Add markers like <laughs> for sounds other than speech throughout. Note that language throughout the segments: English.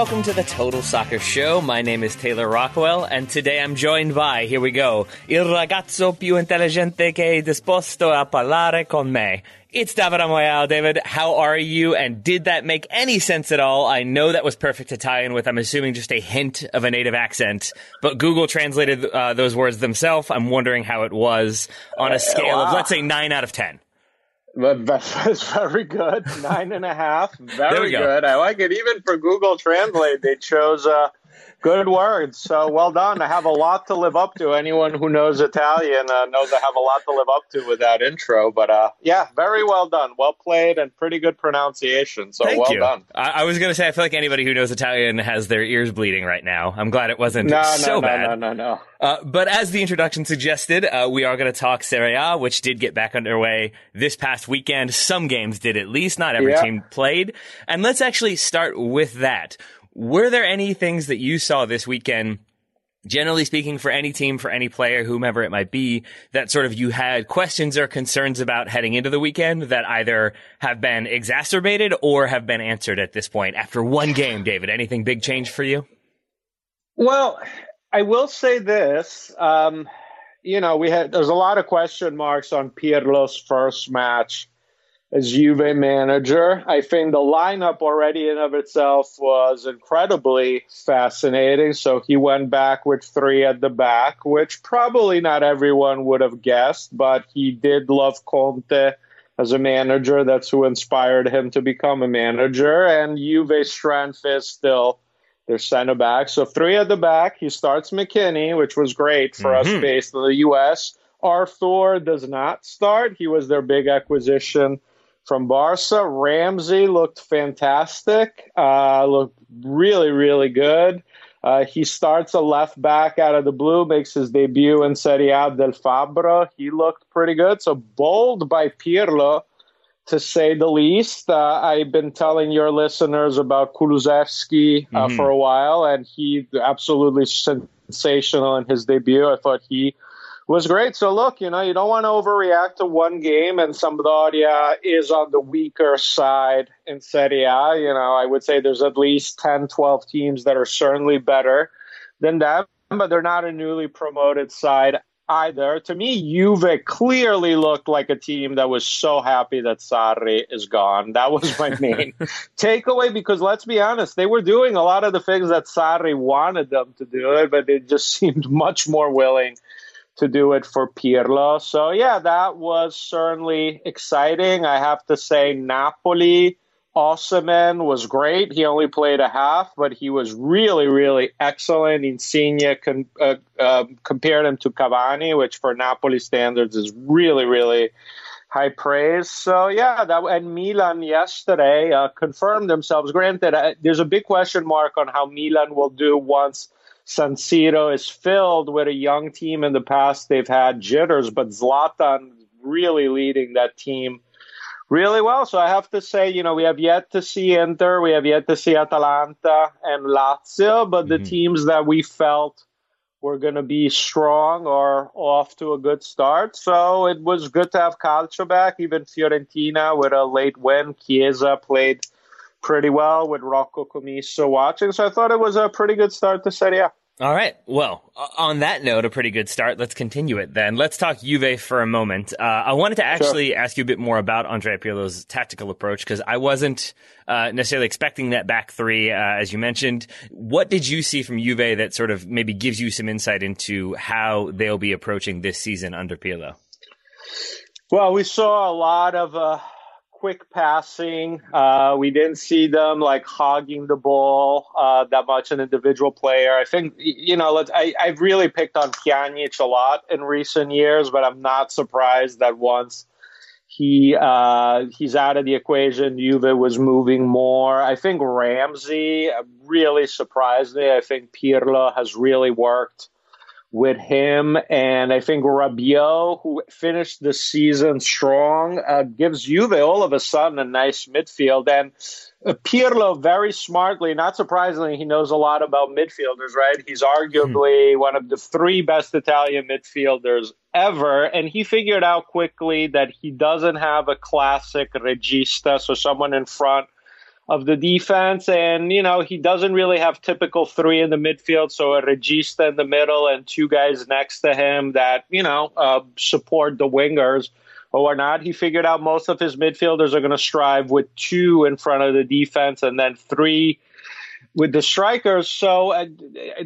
welcome to the Total Soccer Show. My name is Taylor Rockwell, and today I'm joined by, here we go, il ragazzo più intelligente che è disposto a parlare con me. It's David Amoyal. David, how are you? And did that make any sense at all? I know that was perfect Italian with, I'm assuming, just a hint of a native accent, but Google translated uh, those words themselves. I'm wondering how it was on a scale of, let's say, 9 out of 10. But <laughs> that's very good. Nine and a half. Very good. I like it. Even for Google Translate, they chose uh, good words. So well done. I have a lot to live up to. Anyone who knows Italian uh, knows I have a lot to live up to with that intro. But uh, yeah, very well done. Well played and pretty good pronunciation. So Thank well you. done. I, I was going to say, I feel like anybody who knows Italian has their ears bleeding right now. I'm glad it wasn't no, so no, bad. No, no, no, no. Uh, but as the introduction suggested, uh, we are going to talk Serie A, which did get back underway this past weekend. Some games did at least, not every Yeah. team played. And let's actually start with that. Were there any things that you saw this weekend, generally speaking, for any team, for any player, whomever it might be, that sort of you had questions or concerns about heading into the weekend that either have been exacerbated or have been answered at this point after one game, David? Anything big change for you? Well, I will say this. Um, you know, we had there's a lot of question marks on Pirlo's first match as Juve manager. I think the lineup already in of itself was incredibly fascinating. So he went back with three at the back, which probably not everyone would have guessed, but he did love Conte as a manager. That's who inspired him to become a manager. And Juve's strength is still their center back. So three at the back. He starts McKennie, which was great for us Mhm. based in the U.S. Arthur does not start. He was their big acquisition from Barca. Ramsey looked fantastic. Uh, looked really, really good. Uh, he starts a left back out of the blue, makes his debut in Serie A del Fabra. He looked pretty good. So bold by Pirlo, to say the least. Uh, I've been telling your listeners about Kulusevski uh, Mhm. for a while, and he absolutely sensational in his debut. I thought he was great. So look, you know, you don't want to overreact to one game, and Sampdoria is on the weaker side in Serie A. You know, I would say there's at least 10, 12 teams that are certainly better than them, but they're not a newly promoted side either. To me, Juve clearly looked like a team that was so happy that Sarri is gone. That was my <laughs> main takeaway because let's be honest, they were doing a lot of the things that Sarri wanted them to do but they just <laughs> seemed much more willing to do it for Pirlo. So yeah, that was certainly exciting. I have to say Napoli Osimhen was great. He only played a half, but he was really, really excellent. Insigne con- uh, uh, compared him to Cavani, which for Napoli standards is really, really high praise. So yeah, that and Milan yesterday uh, confirmed themselves. Granted, there's a big question mark on how Milan will do once San Siro is filled with a young team. In the past, they've had jitters, but Zlatan really leading that team really well. So I have to say, you know, we have yet to see Inter, we have yet to see Atalanta and Lazio, but the Mhm. teams that we felt were going to be strong are off to a good start. So it was good to have Calcio back, even Fiorentina with a late win. Chiesa played pretty well with Rocco Commisso watching. So I thought it was a pretty good start to Serie A. All right. Well, on that note, a pretty good start. Let's continue it then. Let's talk Juve for a moment. Uh, I wanted to actually ask you a bit more about Andrea Pirlo's tactical approach because I wasn't uh, necessarily expecting that back three, uh, as you mentioned. What did you see from Juve that sort of maybe gives you some insight into how they'll be approaching this season under Pirlo? Well, we saw a lot of uh, quick passing. Uh, we didn't see them like hogging the ball uh, that much. An individual player, I think, you know, I, I've really picked on Pjanic a lot in recent years, but I'm not surprised that once he uh, he's out of the equation, Juve was moving more. I think Ramsey uh, really surprised me. I think Pirlo has really worked with him. And I think Rabiot, who finished the season strong, uh, gives Juve all of a sudden a nice midfield. And uh, Pirlo, very smartly, not surprisingly, he knows a lot about midfielders, right? He's arguably one of the three best Italian midfielders ever. And he figured out quickly that he doesn't have a classic regista, so someone in front of the defense. And, you know, he doesn't really have typical three in the midfield. So a regista in the middle and two guys next to him that, you know, uh, support the wingers or not. He figured out most of his midfielders are going to strive with two in front of the defense and then three with the strikers. So uh,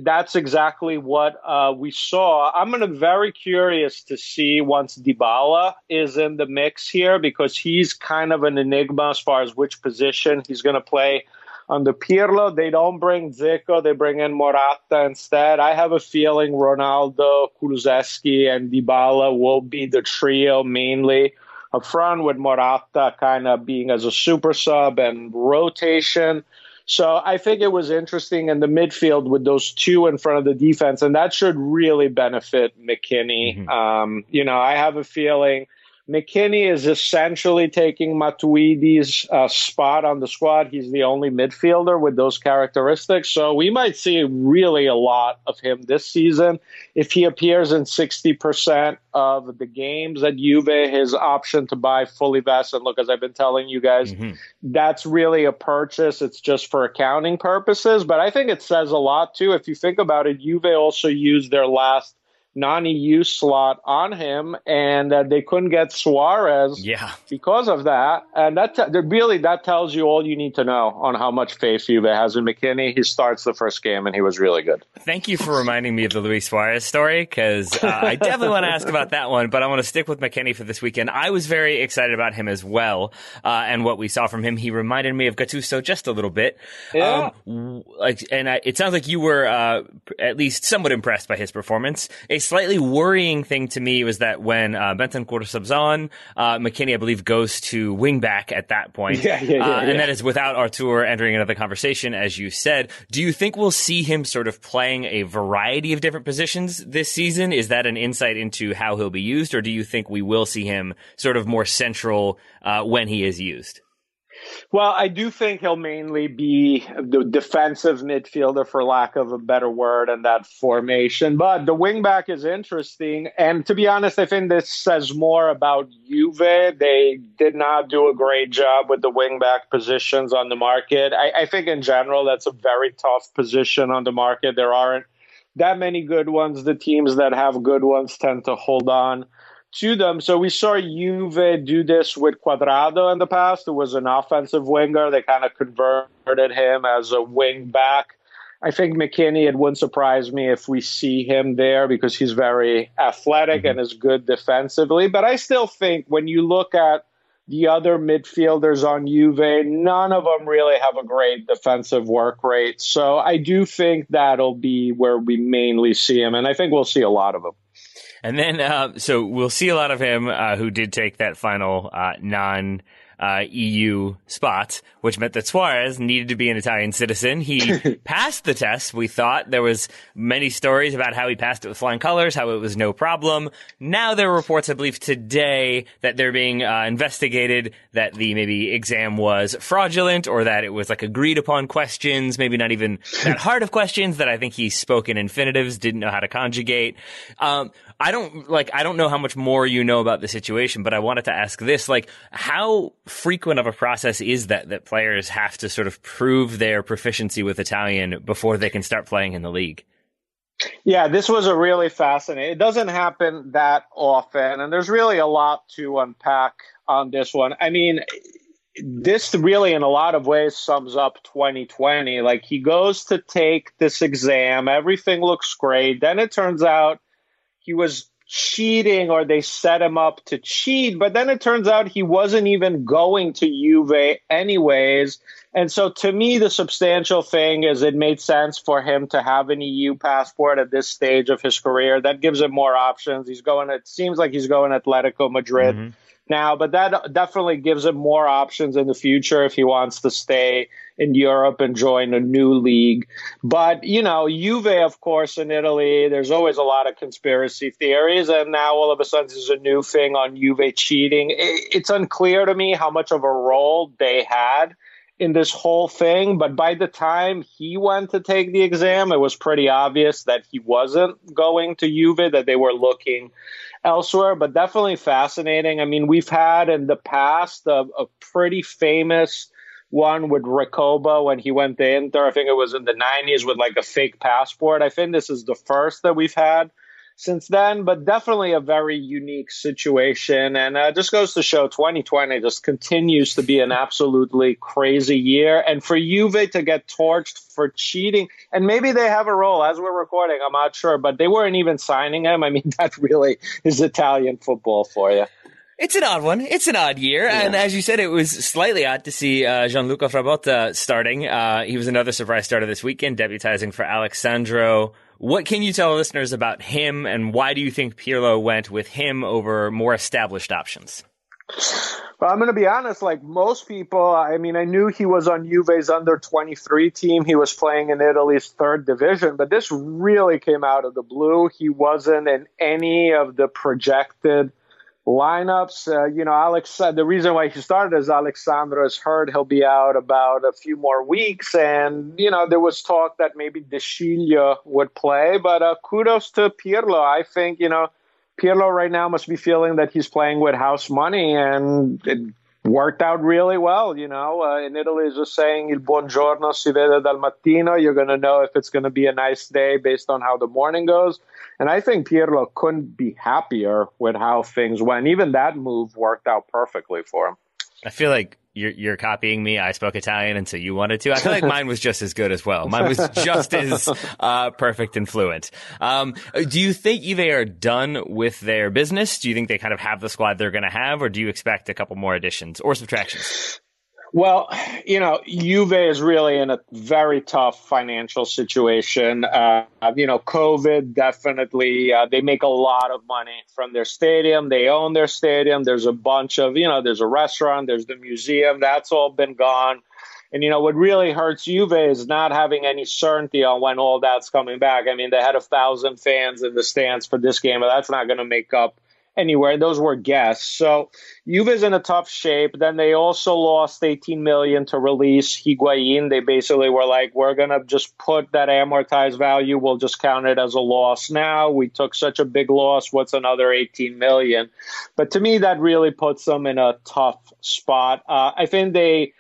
that's exactly what uh, we saw. I'm going to very curious to see once Dybala is in the mix here because he's kind of an enigma as far as which position he's going to play. On the Pirlo, they don't bring Dzeko, they bring in Morata instead. I have a feeling Ronaldo, Kulusevski, and Dybala will be the trio mainly up front with Morata kind of being as a super sub and rotation. So I think it was interesting in the midfield with those two in front of the defense, and that should really benefit McKennie. Mm-hmm. Um, you know, I have a feeling McKennie is essentially taking Matuidi's uh, spot on the squad. He's the only midfielder with those characteristics. So we might see really a lot of him this season. If he appears in 60% of the games at Juve, his option to buy fully vested. Look, as I've been telling you guys, mm-hmm. that's really a purchase. It's just for accounting purposes. But I think it says a lot, too. If you think about it, Juve also used their last non-EU slot on him, and uh, they couldn't get Suarez yeah. because of that. And that t- really that tells you all you need to know on how much faith Juve has in McKennie. He starts the first game, and he was really good. Thank you for reminding me of the Luis Suarez story because uh, I <laughs> definitely want to ask about that one, but I want to stick with McKennie for this weekend. I was very excited about him as well, uh, and what we saw from him. He reminded me of Gattuso just a little bit. Yeah. Um, like, and I, it sounds like you were uh, at least somewhat impressed by his performance. A slightly worrying thing to me was that when uh, Bentancur subs on, uh, McKennie, I believe, goes to wingback at that point. <laughs> Yeah, yeah, yeah, uh, and that is without Arthur entering into the conversation, as you said. Do you think we'll see him sort of playing a variety of different positions this season? Is that an insight into how he'll be used, or do you think we will see him sort of more central uh, when he is used? Well, I do think he'll mainly be the defensive midfielder, for lack of a better word, in that formation. But the wingback is interesting. And to be honest, I think this says more about Juve. They did not do a great job with the wingback positions on the market. I, I think in general, that's a very tough position on the market. There aren't that many good ones. The teams that have good ones tend to hold on to them. So we saw Juve do this with Cuadrado in the past, who was an offensive winger. They kind of converted him as a wing back. I think McKennie, it wouldn't surprise me if we see him there because he's very athletic mm-hmm. and is good defensively. But I still think when you look at the other midfielders on Juve, none of them really have a great defensive work rate. So I do think that'll be where we mainly see him. And I think we'll see a lot of them. And then, uh, so we'll see a lot of him uh, who did take that final uh, non uh, EU spot, which meant that Suarez needed to be an Italian citizen. He <laughs> passed the test. We thought there was many stories about how he passed it with flying colors, how it was no problem. Now there are reports, I believe, today that they're being uh, investigated that the maybe exam was fraudulent or that it was like agreed upon questions, maybe not even that <laughs> hard of questions that I think he spoke in infinitives, didn't know how to conjugate. Um, I don't like I don't know how much more you know about the situation, but I wanted to ask this: like, how frequent of a process is that that players have to sort of prove their proficiency with Italian before they can start playing in the league? Yeah, this was a really fascinating. It doesn't happen that often, and there's really a lot to unpack on this one. I mean, this really, in a lot of ways, sums up 2020. Like, he goes to take this exam, everything looks great. Then it turns out he was cheating or they set him up to cheat. But then it turns out he wasn't even going to Juve anyways. And so to me, the substantial thing is it made sense for him to have an EU passport at this stage of his career. That gives him more options. He's going, it seems like he's going Atletico Madrid. Mm-hmm now, but that definitely gives him more options in the future if he wants to stay in Europe and join a new league. But, you know, Juve, of course, in Italy, there's always a lot of conspiracy theories. And now all of a sudden there's a new thing on Juve cheating. It's unclear to me how much of a role they had in this whole thing. But by the time he went to take the exam, it was pretty obvious that he wasn't going to Juve, that they were looking elsewhere, but definitely fascinating. I mean, we've had in the past a, a pretty famous one with Recoba when he went to Inter. I think it was in the 90s with like a fake passport. I think this is the first that we've had since then, but definitely a very unique situation. And uh, just goes to show 2020 just continues to be an absolutely crazy year. And for Juve to get torched for cheating, and maybe they have a role as we're recording, I'm not sure, but they weren't even signing him. I mean, <laughs> that really is Italian football for you. It's an odd one. It's an odd year, yeah. and as you said, it was slightly odd to see uh, Gianluca Frabotta starting. Uh, he was another surprise starter this weekend, debutizing for Alex Sandro what can you tell listeners about him, and why do you think Pirlo went with him over more established options? Well, I'm going to be honest. Like most people, I mean, I knew he was on Juve's under 23 team. He was playing in Italy's third division, but this really came out of the blue. He wasn't in any of the projected lineups. Uh, you know, Alex. Uh, the reason why he started is Alex Sandro is hurt. He'll be out about a few more weeks, and you know there was talk that maybe De would play. But uh, kudos to Pirlo. I think you know Pirlo right now must be feeling that he's playing with house money, and it worked out really well. You know, uh, in Italy, is just saying il buongiorno si vede dal mattino. You're going to know if it's going to be a nice day based on how the morning goes. And I think Pirlo couldn't be happier with how things went. Even that move worked out perfectly for him. I feel like you're, you're copying me. I spoke Italian, and so you wanted to. I feel like mine was just as good as well. Mine was just <laughs> as uh, perfect and fluent. Um, do you think Juve are done with their business? Do you think they kind of have the squad they're going to have, or do you expect a couple more additions or subtractions? Well, you know, Juve is really in a very tough financial situation. Uh, you know, COVID definitely, uh, they make a lot of money from their stadium. They own their stadium. There's a bunch of, you know, there's a restaurant, there's the museum. That's all been gone. And, you know, what really hurts Juve is not having any certainty on when all that's coming back. I mean, they had a thousand fans in the stands for this game, but that's not going to make up anywhere. Those were guests. So Juve's in a tough shape. Then they also lost 18 million to release Higuain. They basically were like, we're gonna just put that amortized value. We'll just count it as a loss now. We took such a big loss. What's another 18 million? But to me, that really puts them in a tough spot. Uh, I think they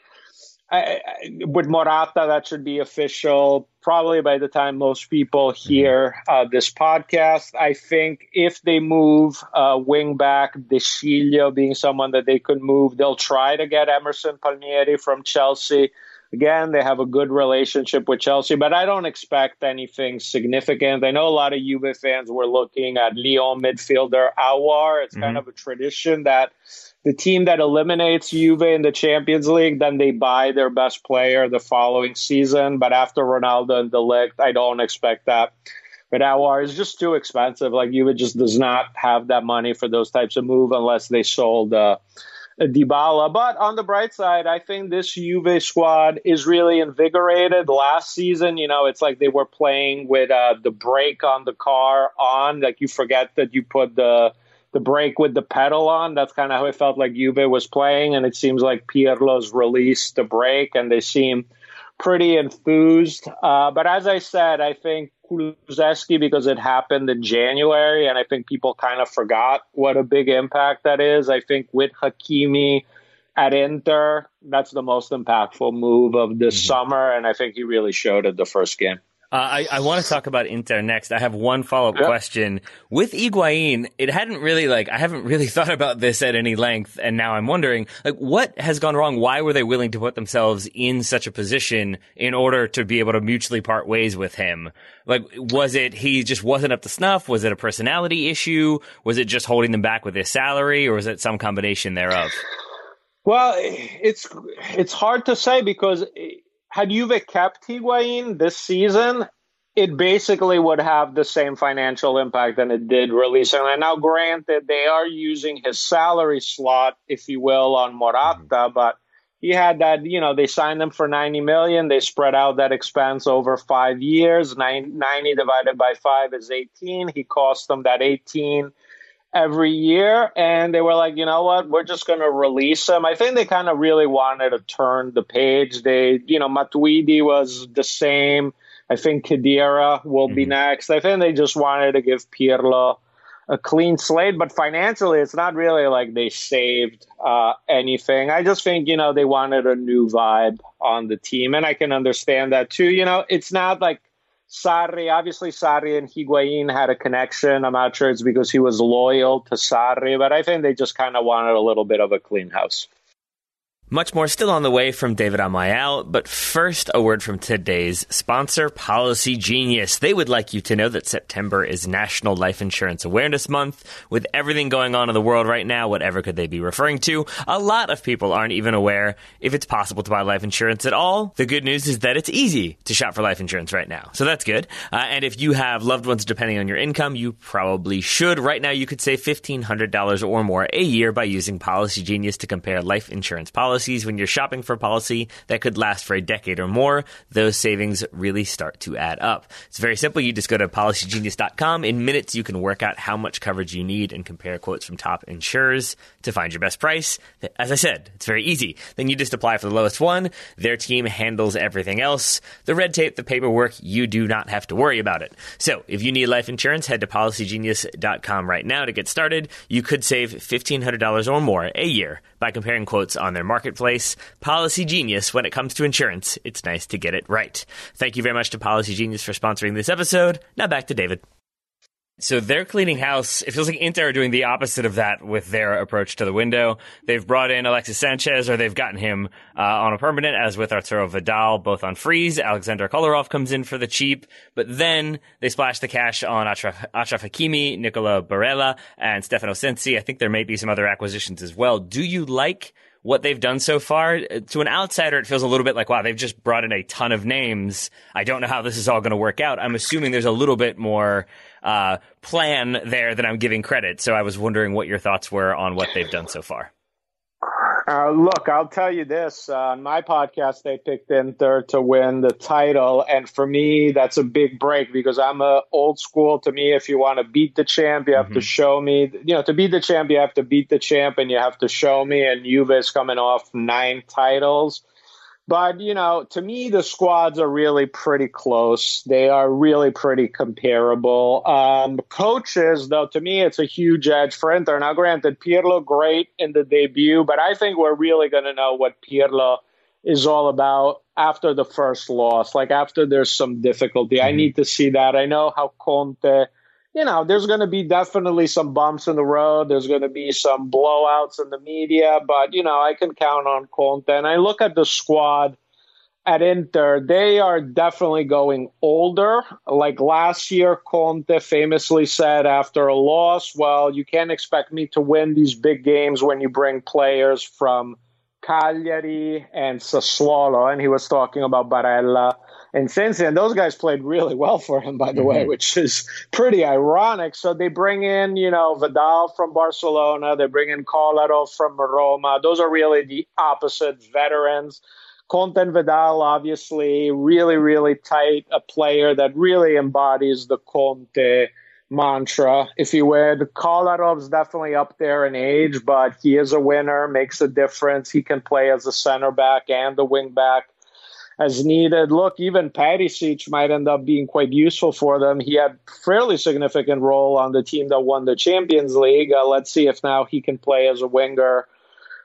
I, with Morata, that should be official probably by the time most people hear uh, this podcast. I think if they move uh, wing back, De Sciglio being someone that they could move, they'll try to get Emerson Palmieri from Chelsea. Again, they have a good relationship with Chelsea, but I don't expect anything significant. I know a lot of Juve fans were looking at Lyon midfielder Aouar. It's mm-hmm. kind of a tradition that the team that eliminates Juve in the Champions League, then they buy their best player the following season. But after Ronaldo and De Ligt, I don't expect that. But Aouar is just too expensive. Like Juve just does not have that money for those types of move unless they sold uh, Dybala. But on the bright side, I think this Juve squad is really invigorated. Last season, you know, it's like they were playing with uh, the brake on the car on. Like you forget that you put the the brake with the pedal on. That's kind of how it felt like Juve was playing, and it seems like Pirlo's released the brake, and they seem pretty enthused. Uh, but as I said, I think Kulusevski, because it happened in January, and I think people kind of forgot what a big impact that is. I think with Hakimi at Inter, that's the most impactful move of this mm-hmm. summer, and I think he really showed it the first game. Uh, I, I want to talk about Inter next. I have one follow up yep. question. With Higuain. it hadn't really, like, I haven't really <laughs> thought about this at any length, and now I'm wondering, like, what has gone wrong? Why were they willing to put themselves in such a position in order to be able to mutually part ways with him? Like, was it he just wasn't up to snuff? Was it a personality issue? Was it just holding them back with his salary, or was it some combination thereof? Well, it's it's hard to say because had Juve kept Higuain this season, it basically would have the same financial impact than it did releasing. And now, granted, they are using his salary slot, if you will, on Morata, mm-hmm. but he had that, you know, they signed him for 90 million. They spread out that expense over five years. 90 divided by five is 18. He cost them that 18 every year and they were like you know what we're just going to release them i think they kind of really wanted to turn the page they you know matuidi was the same i think Khedira will mm-hmm. be next i think they just wanted to give pirlo a clean slate. But financially, it's not really like they saved uh, anything. I just think you know they wanted a new vibe on the team, and I can understand that too. You know, it's not like Sarri. Obviously, Sarri and Higuain had a connection. I'm not sure it's because he was loyal to Sarri, but I think they just kind of wanted a little bit of a clean house. Much more still on the way from David Amoyal, but first, a word from today's sponsor, Policy Genius. They would like you to know that September is National Life Insurance Awareness Month. With everything going on in the world right now, whatever could they be referring to? A lot of people aren't even aware if it's possible to buy life insurance at all. The good news is that it's easy to shop for life insurance right now, so that's good. Uh, and if you have loved ones depending on your income, you probably should. Right now, you could save $1,500 or more a year by using Policy Genius to compare life insurance policies policies when you're shopping for a policy that could last for a decade or more, those savings really start to add up. It's very simple. You just go to policygenius.com. In minutes, you can work out how much coverage you need and compare quotes from top insurers to find your best price. As I said, it's very easy. Then you just apply for the lowest one. Their team handles everything else. The red tape, the paperwork, you do not have to worry about it. So if you need life insurance, head to policygenius.com right now to get started. You could save $1,500 or more a year by comparing quotes on their marketplace. Policy Genius, when it comes to insurance, it's nice to get it right. Thank you very much to Policy Genius for sponsoring this episode. Now back to David. So they're cleaning house. It feels like Inter are doing the opposite of that with their approach to the window. They've brought in Alexis Sanchez, or they've gotten him uh, on a permanent, as with Arturo Vidal, both on freeze. Alexander Kolarov comes in for the cheap, but then they splash the cash on Achraf, Achraf Hakimi, Nicola Barella, and Stefano Sensi. I think there may be some other acquisitions as well. Do you like what they've done so far. To an outsider, it feels a little bit like, wow, they've just brought in a ton of names. I don't know how this is all going to work out. I'm assuming there's a little bit more uh, plan there than I'm giving credit. So I was wondering what your thoughts were on what they've done so far. Uh, look, I'll tell you this. Uh, on my podcast, they picked Inter to win the title. And for me, that's a big break because I'm a old school. To me, if you want to beat the champ, you have mm-hmm. to show me. You know, to beat the champ, you have to beat the champ and you have to show me. And Juve is coming off nine titles. But, you know, to me, the squads are really pretty close. They are really pretty comparable. Um, coaches, though, to me, it's a huge edge for Inter. Now, granted, Pirlo, great in the debut, but I think we're really going to know what Pirlo is all about after the first loss, like after there's some difficulty. Mm-hmm. I need to see that. I know how Conte you know, there's going to be definitely some bumps in the road. There's going to be some blowouts in the media, but, you know, I can count on Conte. And I look at the squad at Inter, they are definitely going older. Like last year, Conte famously said after a loss, well, you can't expect me to win these big games when you bring players from Cagliari and Sassuolo. And he was talking about Barella and since then, those guys played really well for him, by the mm-hmm. way, which is pretty ironic. So they bring in, you know, Vidal from Barcelona, they bring in Kolarov from Roma. Those are really the opposite veterans. Conte and Vidal, obviously, really, really tight, a player that really embodies the Conte mantra, if you would. Kolarov's definitely up there in age, but he is a winner, makes a difference. He can play as a center back and a wing back as needed. Look, even Perisic might end up being quite useful for them. He had fairly significant role on the team that won the Champions League. Uh, let's see if now he can play as a winger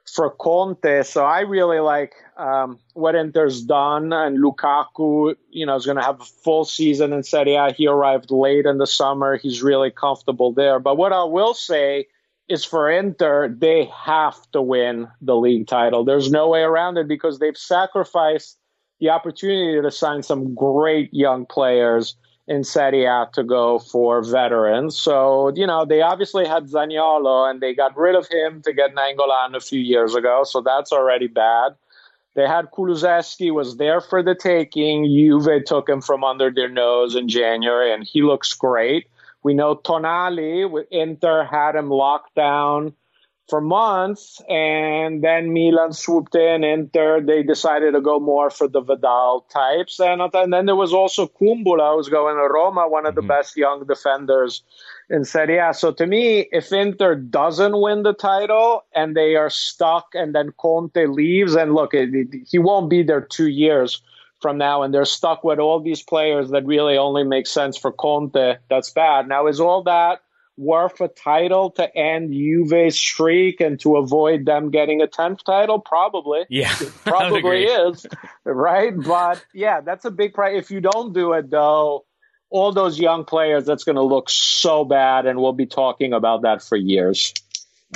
for Conte. So I really like um, what Inter's done, and Lukaku, you know, is going to have a full season in Serie A. He arrived late in the summer. He's really comfortable there. But what I will say is for Inter, they have to win the league title. There's no way around it because they've sacrificed the opportunity to sign some great young players in Serie A to go for veterans. So, you know, they obviously had Zaniolo and they got rid of him to get Nainggolan a few years ago. So that's already bad. They had Kulusevski was there for the taking. Juve took him from under their nose in January and he looks great. We know Tonali with Inter had him locked down for months, and then Milan swooped in. Inter they decided to go more for the Vidal types, and, and then there was also Kumbulla who's going to Roma, one of the mm-hmm. best young defenders in Serie A. So to me, if Inter doesn't win the title and they are stuck, and then Conte leaves, and look, it, it, he won't be there two years from now, and they're stuck with all these players that really only make sense for Conte. That's bad. Now, is all that worth a title to end Juve's streak and to avoid them getting a 10th title? Probably. Yeah. <laughs> probably is. Right. But yeah, that's a big price. If you don't do it, though, all those young players, that's going to look so bad. And we'll be talking about that for years.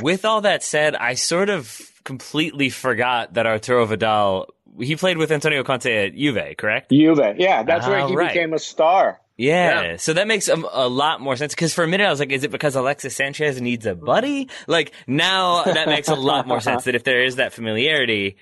With all that said, I sort of completely forgot that Arturo Vidal he played with Antonio Conte at Juve, correct? Juve, yeah, that's where he right. became a star. Yeah. yeah. so that makes a, a lot more sense. Because for a minute I was like, is it because Alexis Sanchez needs a buddy? Like now that makes a lot more sense. <laughs> That if there is that familiarity,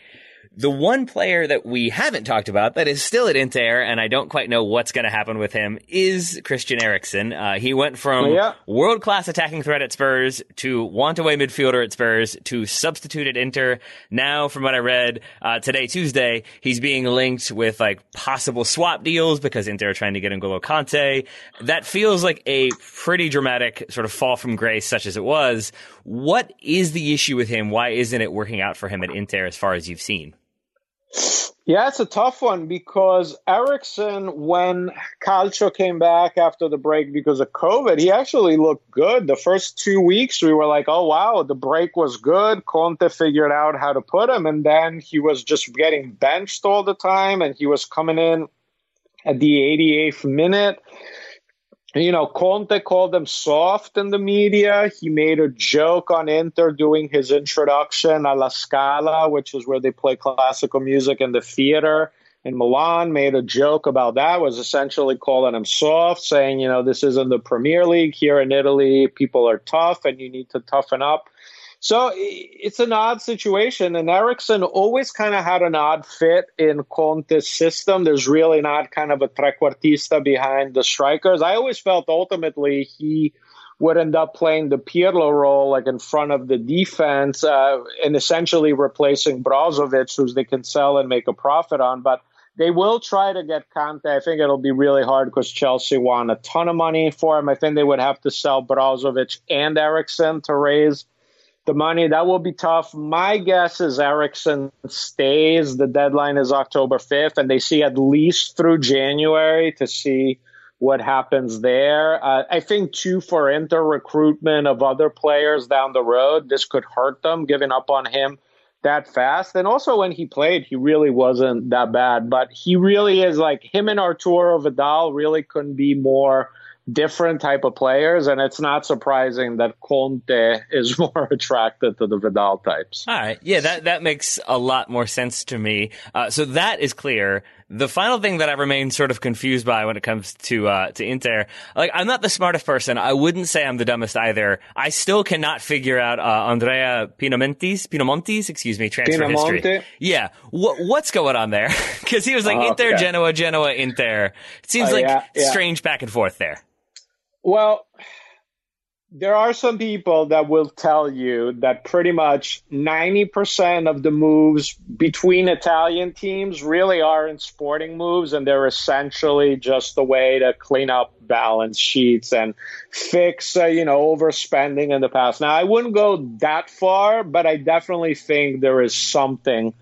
the one player that we haven't talked about that is still at Inter, and I don't quite know what's going to happen with him, is Christian Eriksen. Uh, he went from yeah. world class attacking threat at Spurs to want away midfielder at Spurs to substitute at Inter. Now, from what I read uh, today, Tuesday, he's being linked with like possible swap deals because Inter are trying to get N'Golo Kante. That feels like a pretty dramatic sort of fall from grace, such as it was. What is the issue with him? Why isn't it working out for him at Inter as far as you've seen? Yeah, it's a tough one because Eriksen, when Calcio came back after the break because of COVID, he actually looked good. The first two weeks, we were like, oh, wow, the break was good. Conte figured out how to put him. And then he was just getting benched all the time and he was coming in at the 88th minute you know, Conte called them soft in the media. He made a joke on Inter doing his introduction a La Scala, which is where they play classical music in the theater in Milan, made a joke about that, was essentially calling him soft, saying, you know, this isn't the Premier League. Here in Italy, people are tough and you need to toughen up. So it's an odd situation, and Eriksen always kind of had an odd fit in Conte's system. There's really not kind of a trequartista behind the strikers. I always felt ultimately he would end up playing the Pirlo role, like in front of the defense, uh, and essentially replacing Brozovic, who they can sell and make a profit on. But they will try to get Kante. I think it'll be really hard because Chelsea want a ton of money for him. I think they would have to sell Brozovic and Eriksen to raise the money. That will be tough. My guess is Eriksen stays. The deadline is October 5th, and they see at least through January to see what happens there. Uh, I think, too, for Inter recruitment of other players down the road, this could hurt them, giving up on him that fast. And also, when he played, he really wasn't that bad. But he really is like him and Arturo Vidal really couldn't be more different type of players, and it's not surprising that Conte is <laughs> more attracted to the Vidal types. All right, yeah, that that makes a lot more sense to me. Uh, so that is clear. The final thing that I remain sort of confused by when it comes to uh, to Inter, like I'm not the smartest person. I wouldn't say I'm the dumbest either. I still cannot figure out uh, Andrea Pinomontis, Pinomontis, excuse me, transfer Pinamonti. history. Yeah, what, what's going on there? <laughs> Because he was like oh, Inter, okay. Genoa, Genoa, Inter. It seems uh, like yeah, yeah. strange back and forth there. Well, there are some people that will tell you that pretty much 90% of the moves between Italian teams really are in sporting moves, and they're essentially just a way to clean up balance sheets and fix, uh, you know, overspending in the past. Now, I wouldn't go that far, but I definitely think there is something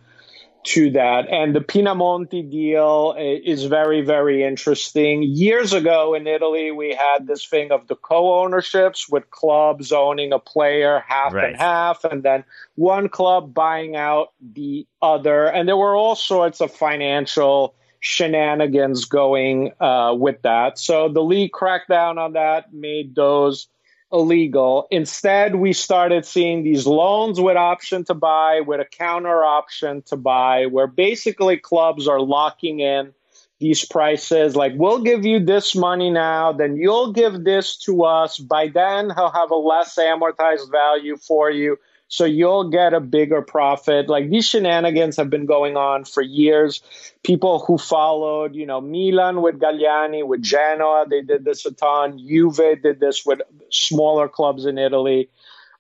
to that. And the Pinamonti deal is very, very interesting. Years ago in Italy, we had this thing of the co ownerships with clubs owning a player half right. and half, and then one club buying out the other. And there were all sorts of financial shenanigans going uh, with that. So the league cracked down on that, made those illegal. Instead, we started seeing these loans with option to buy, with a counter option to buy, where basically clubs are locking in these prices. Like, we'll give you this money now, then you'll give this to us. By then, he'll have a less amortized value for you. So you'll get a bigger profit. Like these shenanigans have been going on for years. People who followed, you know, Milan with Galliani, with Genoa, they did this a ton. Juve did this with smaller clubs in Italy.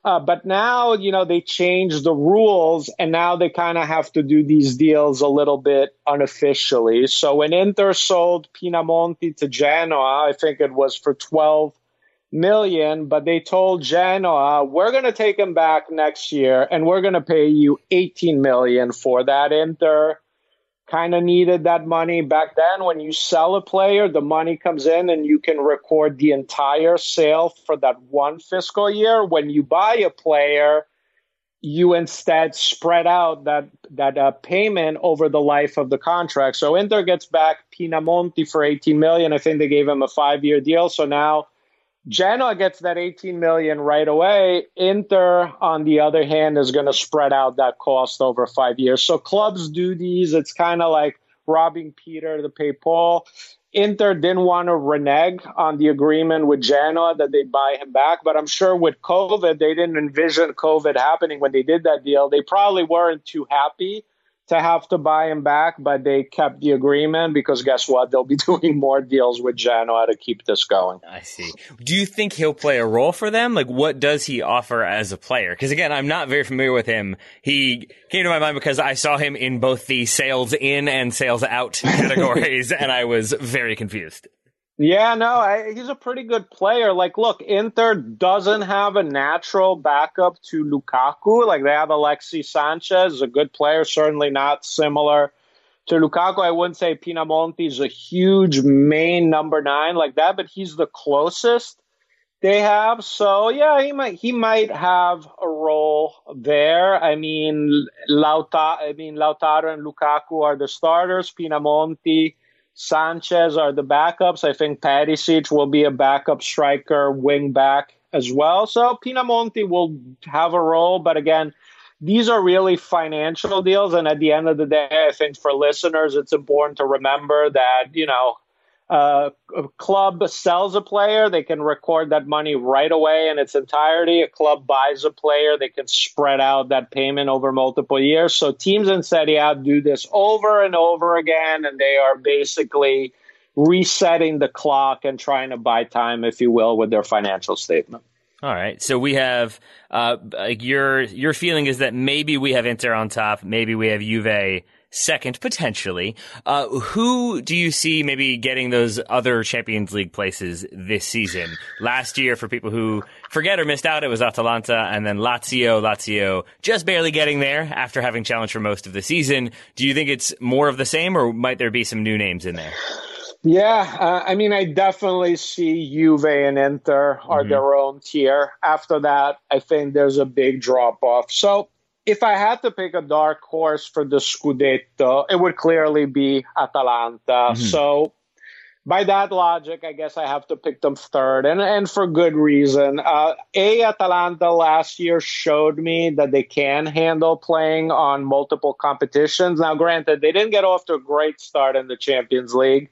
Uh, but now, you know, they changed the rules and now they kind of have to do these deals a little bit unofficially. So when Inter sold Pinamonti to Genoa, I think it was for 12 million, but they told Genoa, we're going to take him back next year and we're going to pay you 18 million for that. Inter kind of needed that money back then. When you sell a player, the money comes in and you can record the entire sale for that one fiscal year. When you buy a player, you instead spread out that that uh, payment over the life of the contract. So Inter gets back Pinamonti for 18 million. I think they gave him a five year deal. So now Genoa gets that 18 million right away. Inter, on the other hand, is going to spread out that cost over five years. So clubs do these. It's kind of like robbing Peter to pay Paul. Inter didn't want to renege on the agreement with Genoa that they'd buy him back, but I'm sure with COVID, they didn't envision COVID happening when they did that deal. They probably weren't too happy to have to buy him back, but they kept the agreement because guess what? They'll be <laughs> doing more deals with Genoa to keep this going. I see. Do you think he'll play a role for them? Like, what does he offer as a player? Because again, I'm not very familiar with him. He came to my mind because I saw him in both the sales in and sales out <laughs> categories, and I was very confused. Yeah, no, I, he's a pretty good player. Like, look, Inter doesn't have a natural backup to Lukaku. Like, they have Alexis Sanchez, a good player, certainly not similar to Lukaku. I wouldn't say Pinamonti is a huge main number nine like that, but he's the closest they have. So yeah, he might he might have a role there. I mean, Lauta, I mean Lautaro and Lukaku are the starters. Pinamonti Sanchez are the backups. I think Perisic will be a backup striker, wing back as well. So Pinamonti will have a role, but again, these are really financial deals. And at the end of the day, I think for listeners, it's important to remember that, you know, uh, a club sells a player, they can record that money right away in its entirety. A club buys a player, they can spread out that payment over multiple years. So teams in Serie A do this over and over again, and they are basically resetting the clock and trying to buy time, if you will, with their financial statement. All right. So we have uh, your your feeling is that maybe we have Inter on top, maybe we have Juve second potentially. Uh, who do you see maybe getting those other Champions League places this season? Last year, for people who forget or missed out, it was Atalanta and then Lazio. Lazio just barely getting there after having challenged for most of the season. Do you think it's more of the same, or might there be some new names in there? Yeah, uh, I mean, I definitely see Juve and Inter are mm-hmm. their own tier. After that, I think there's a big drop off. So if I had to pick a dark horse for the Scudetto, it would clearly be Atalanta. Mm-hmm. So by that logic, I guess I have to pick them third, and and for good reason. Uh, a Atalanta last year showed me that they can handle playing on multiple competitions. Now, granted, they didn't get off to a great start in the Champions League,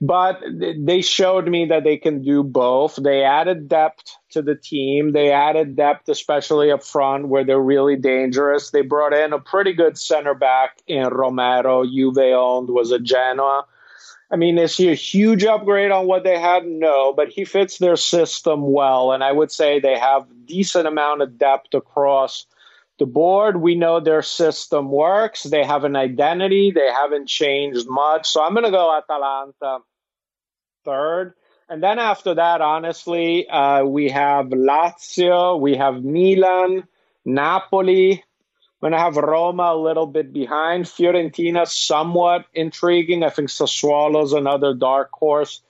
but they showed me that they can do both. They added depth to the team. They added depth, especially up front, where they're really dangerous. They brought in a pretty good center back in Romero. Juve owned was a Genoa. I mean, is he a huge upgrade on what they had? No, but he fits their system well, and I would say they have decent amount of depth across the board. We know their system works. They have an identity. They haven't changed much. So I'm going to go Atalanta third. And then after that, honestly, uh, we have Lazio, we have Milan, Napoli. I'm going to have Roma a little bit behind. Fiorentina, somewhat intriguing. I think Sassuolo's another dark horse.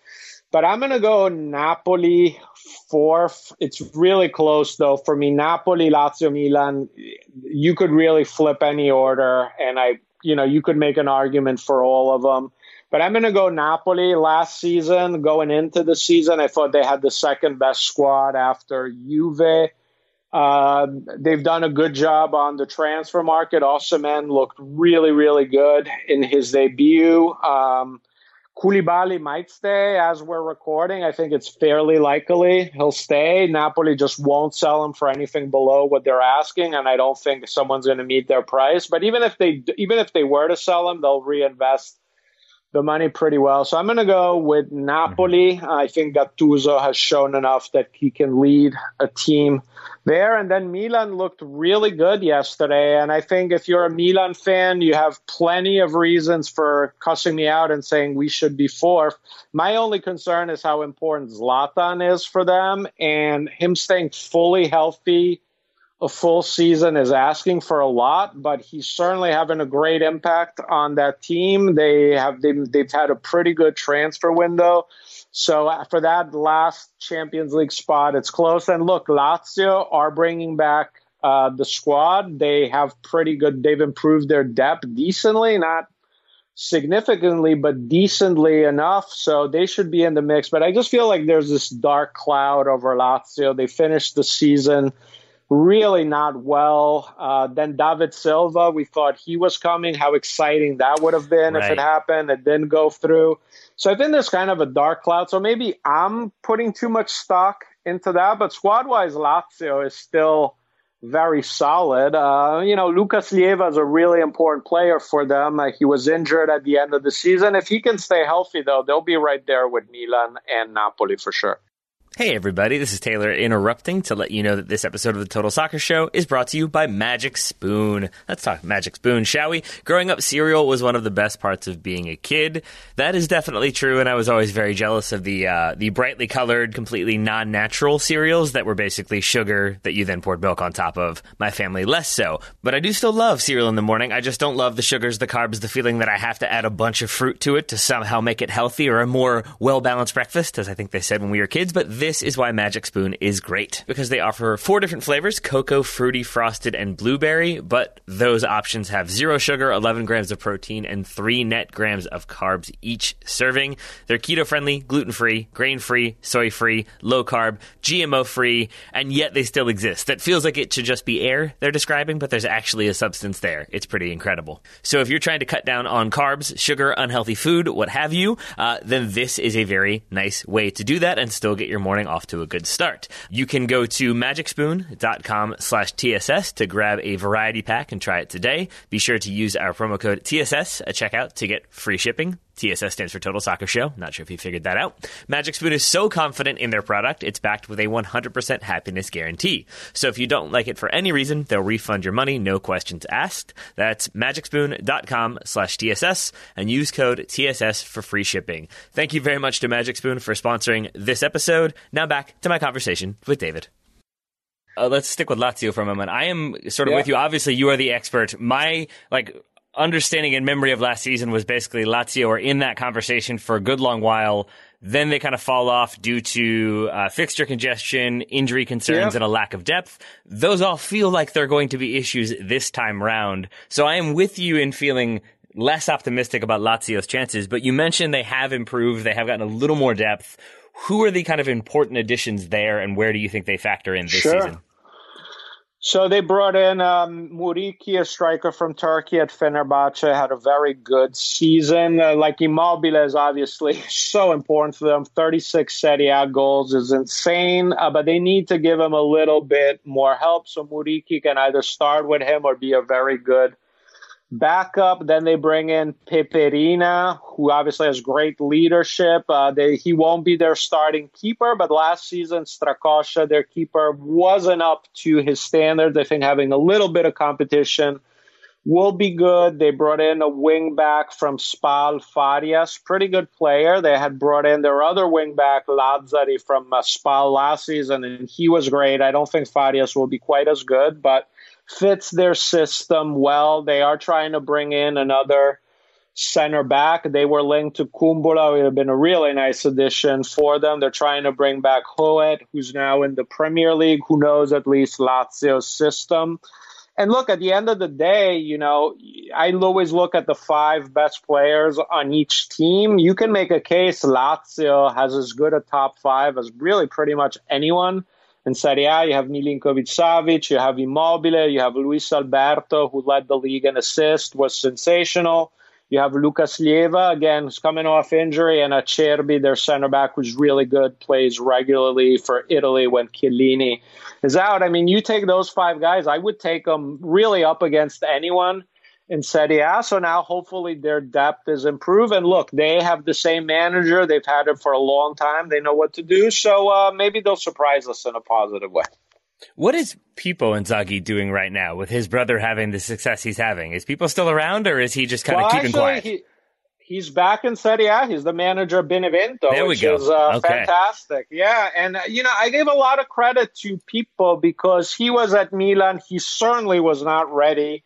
But I'm going to go Napoli fourth. It's really close, though, for me. Napoli, Lazio, Milan, you could really flip any order. And I, you know, you could make an argument for all of them. But I'm going to go Napoli last season. Going into the season, I thought they had the second best squad after Juve. Uh, they've done a good job on the transfer market. Osimhen looked really, really good in his debut. Um, Koulibaly might stay as we're recording. I think it's fairly likely he'll stay. Napoli just won't sell him for anything below what they're asking, and I don't think someone's going to meet their price. But even if they even if they were to sell him, they'll reinvest the money pretty well. So I'm going to go with Napoli. Mm-hmm. I think Gattuso has shown enough that he can lead a team there. And then Milan looked really good yesterday. And I think if you're a Milan fan, you have plenty of reasons for cussing me out and saying we should be fourth. My only concern is how important Zlatan is for them and him staying fully healthy a full season is asking for a lot, but he's certainly having a great impact on that team. They have they, they've had a pretty good transfer window. So uh, for that last Champions League spot, it's close. And look, Lazio are bringing back uh, the squad. They have pretty good. They've improved their depth decently, not significantly, but decently enough. So they should be in the mix. But I just feel like there's this dark cloud over Lazio. They finished the season really not well. Uh, then David Silva, we thought he was coming. How exciting that would have been right. if it happened. It didn't go through. So I think there's kind of a dark cloud. So maybe I'm putting too much stock into that. But squad wise, Lazio is still very solid. Uh, you know, Lucas Leiva is a really important player for them. Uh, he was injured at the end of the season. If he can stay healthy, though, they'll be right there with Milan and Napoli for sure. Hey everybody, this is Taylor interrupting to let you know that this episode of the Total Soccer Show is brought to you by Magic Spoon. Let's talk Magic Spoon, shall we? Growing up, cereal was one of the best parts of being a kid. That is definitely true, and I was always very jealous of the uh, the brightly colored, completely non-natural cereals that were basically sugar that you then poured milk on top of. My family less so, but I do still love cereal in the morning. I just don't love the sugars, the carbs, the feeling that I have to add a bunch of fruit to it to somehow make it healthy or a more well balanced breakfast, as I think they said when we were kids. But this is why Magic Spoon is great because they offer four different flavors cocoa, fruity, frosted, and blueberry. But those options have zero sugar, 11 grams of protein, and three net grams of carbs each serving. They're keto friendly, gluten free, grain free, soy free, low carb, GMO free, and yet they still exist. That feels like it should just be air they're describing, but there's actually a substance there. It's pretty incredible. So if you're trying to cut down on carbs, sugar, unhealthy food, what have you, uh, then this is a very nice way to do that and still get your morning off to to a good start. You can go to magicspoon.com slash TSS to grab a variety pack and try it today. Be sure to use our promo code TSS at checkout to get free shipping. TSS stands for Total Soccer Show. Not sure if you figured that out. Magic Spoon is so confident in their product, it's backed with a 100% happiness guarantee. So if you don't like it for any reason, they'll refund your money, no questions asked. That's magicspoon.com slash TSS and use code TSS for free shipping. Thank you very much to Magic Spoon for sponsoring this episode. Now back to my conversation with David. Uh, let's stick with Lazio for a moment. I am sort of yeah. with you. Obviously, you are the expert. My like understanding and memory of last season was basically Lazio are in that conversation for a good long while. Then they kind of fall off due to uh, fixture congestion, injury concerns, yep. and a lack of depth. Those all feel like they're going to be issues this time round. So I am with you in feeling less optimistic about Lazio's chances. But you mentioned they have improved. They have gotten a little more depth. Who are the kind of important additions there, and where do you think they factor in this sure. season? So they brought in um, Muriqi, a striker from Turkey at Fenerbahce, had a very good season. Uh, like Immobile is obviously <laughs> so important for them. 36 Serie A goals is insane, uh, but they need to give him a little bit more help. So Muriqi can either start with him or be a very good backup. Then they bring in Pepe Reina, who obviously has great leadership. Uh, they, he won't be their starting keeper, but last season, Strakosha, their keeper, wasn't up to his standards. I think having a little bit of competition will be good. They brought in a wing back from Spal, Fares, pretty good player. They had brought in their other wing back, Lazzari, from uh, Spal last season, and he was great. I don't think Fares will be quite as good, but fits their system well. They are trying to bring in another center back. They were linked to Kumbulla. It would have been a really nice addition for them. They're trying to bring back Hoedt, who's now in the Premier League, who knows at least Lazio's system. And look, at the end of the day, you know, I always look at the five best players on each team. You can make a case Lazio has as good a top five as really pretty much anyone in Serie A, you have Milinkovic Savic, you have Immobile, you have Luis Alberto, who led the league in assist, was sensational. You have Lucas Leiva, again, who's coming off injury, and Acerbi, their center back, who's really good, plays regularly for Italy when Chiellini is out. I mean, you take those five guys, I would take them really up against anyone in Serie A. So now hopefully their depth is improved. And look, they have the same manager. They've had it for a long time. They know what to do. So uh, maybe they'll surprise us in a positive way. What is Pippo Inzaghi doing right now with his brother having the success he's having? Is Pippo still around or is he just kind well, of keeping actually, quiet? He, He's back in Serie A. He's the manager of Benevento, there we which go. is uh, okay. fantastic. Yeah, and uh, you know, I gave a lot of credit to people because he was at Milan. He certainly was not ready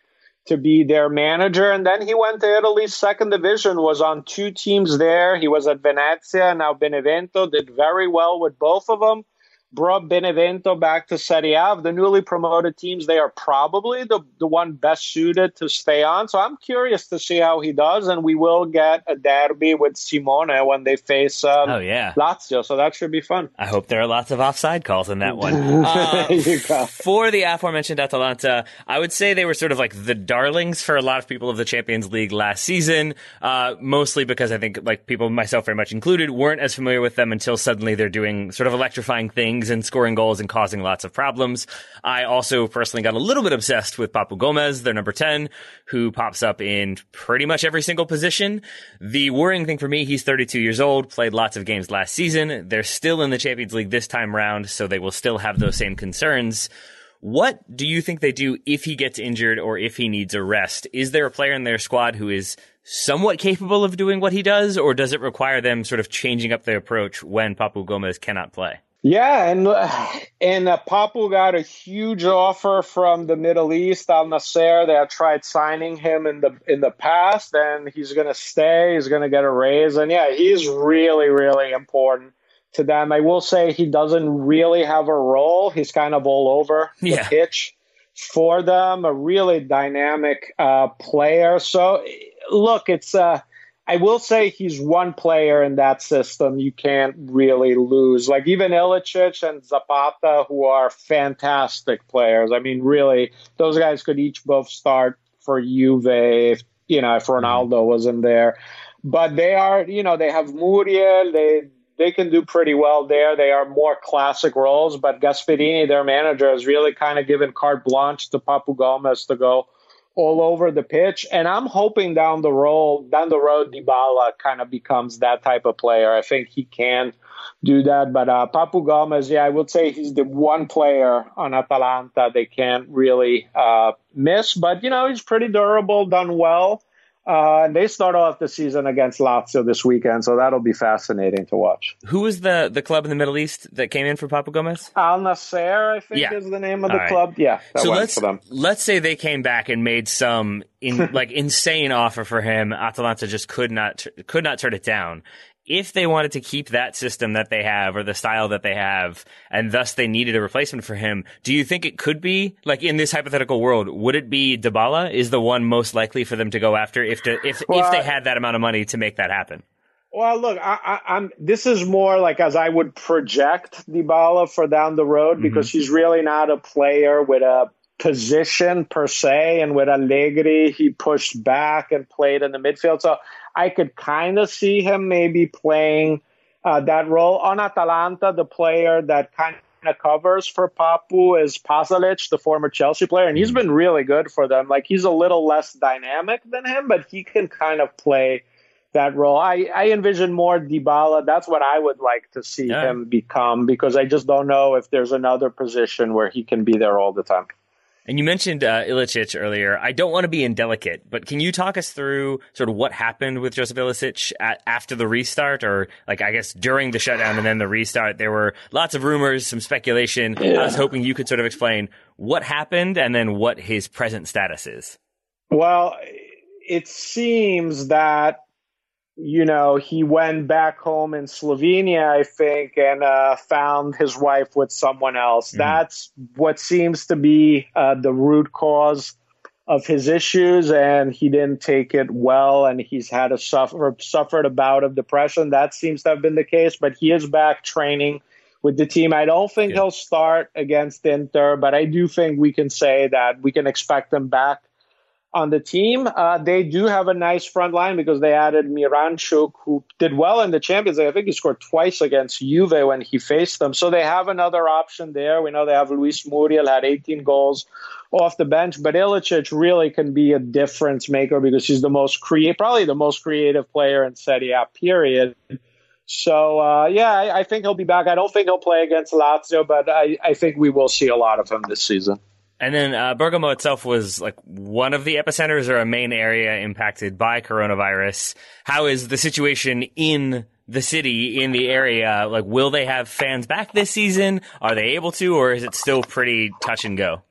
to be their manager, and then he went to Italy's second division. Was on two teams there. He was at Venezia, now Benevento. Did very well with both of them brought Benevento back to Serie A. Of the newly promoted teams, they are probably the, the one best suited to stay on. So I'm curious to see how he does, and we will get a derby with Simone when they face um, oh, yeah. Lazio. So that should be fun. I hope there are lots of offside calls in that one. <laughs> Uh, for the aforementioned Atalanta, I would say they were sort of like the darlings for a lot of people of the Champions League last season, uh, mostly because I think like people, myself very much included, weren't as familiar with them until suddenly they're doing sort of electrifying things and scoring goals and causing lots of problems. I also personally got a little bit obsessed with Papu Gomez, their number 10, who pops up in pretty much every single position. The worrying thing for me, he's 32 years old, played lots of games last season. They're still in the Champions League this time round, so they will still have those same concerns. What do you think they do if he gets injured or if he needs a rest? Is there a player in their squad who is somewhat capable of doing what he does, or does it require them sort of changing up their approach when Papu Gomez cannot play? Yeah, and and uh, Papu got a huge offer from the Middle East, Al Nassr. They have tried signing him in the in the past, and he's going to stay. He's going to get a raise, and yeah, he's really really important to them. I will say he doesn't really have a role. He's kind of all over the Yeah. pitch for them. A really dynamic uh, player. So look, it's. Uh, I will say he's one player in that system you can't really lose. Like even Ilicic and Zapata, who are fantastic players. I mean, really, those guys could each both start for Juve if you know if Ronaldo mm-hmm. wasn't there. But they are, you know, they have Muriel. They they can do pretty well there. They are more classic roles. But Gasperini, their manager, has really kind of given carte blanche to Papu Gomez to go all over the pitch. And I'm hoping down the road, down the road, Dybala kind of becomes that type of player. I think he can do that. But uh, Papu Gomez, yeah, I would say he's the one player on Atalanta they can't really uh, miss. But you know, he's pretty durable, done well. Uh, and they start off the season against Lazio this weekend, so that'll be fascinating to watch. Who was the, the club in the Middle East that came in for Papu Gomez? Al Nassr, I think, Yeah. is the name of All the right. club. Yeah, that so let's for them. let's say they came back and made some in, <laughs> like insane offer for him. Atalanta just could not could not turn it down. If they wanted to keep that system that they have or the style that they have, and thus they needed a replacement for him, do you think it could be like in this hypothetical world? Would it be Dybala is the one most likely for them to go after if to, if if they had that amount of money to make that happen? Well, look, I, I, I'm. This is more like as I would project Dybala for down the road mm-hmm. because he's really not a player with a position per se. And with Allegri, he pushed back and played in the midfield. So I could kind of see him maybe playing uh, that role on Atalanta. The player that kind of covers for Papu is Pasalic, the former Chelsea player, and he's been really good for them. Like he's a little less dynamic than him, but he can kind of play that role. I, I envision more Dybala. That's what I would like to see Yeah. him become because I just don't know if there's another position where he can be there all the time. And you mentioned uh, Ilicic earlier. I don't want to be indelicate, but can you talk us through sort of what happened with Joseph Ilicic at, after the restart, or like I guess during the shutdown and then the restart? There were lots of rumors, some speculation. I was hoping you could sort of explain what happened and then what his present status is. Well, it seems that you know he went back home in Slovenia, I think, and uh, found his wife with someone else. Mhm. That's what seems to be uh, the root cause of his issues, and he didn't take it well, and he's had a suffer suffered a bout of depression. That seems to have been the case, but he is back training with the team. I don't think Yeah. he'll start against Inter, but I do think we can say that we can expect him back on the team. Uh, they do have a nice front line because they added Miranchuk, who did well in the Champions League. I think he scored twice against Juve when he faced them. So they have another option there. We know they have Luis Muriel, had 18 goals off the bench, but Ilicic really can be a difference maker because he's the most creative, probably the most creative player in Serie A, period. So, uh, yeah, I, I think he'll be back. I don't think he'll play against Lazio, but I, I think we will see a lot of him this season. And then uh, Bergamo itself was like one of the epicenters or a main area impacted by coronavirus. How is the situation in the city, in the area? Like, will they have fans back this season? Are they able to, or is it still pretty touch and go?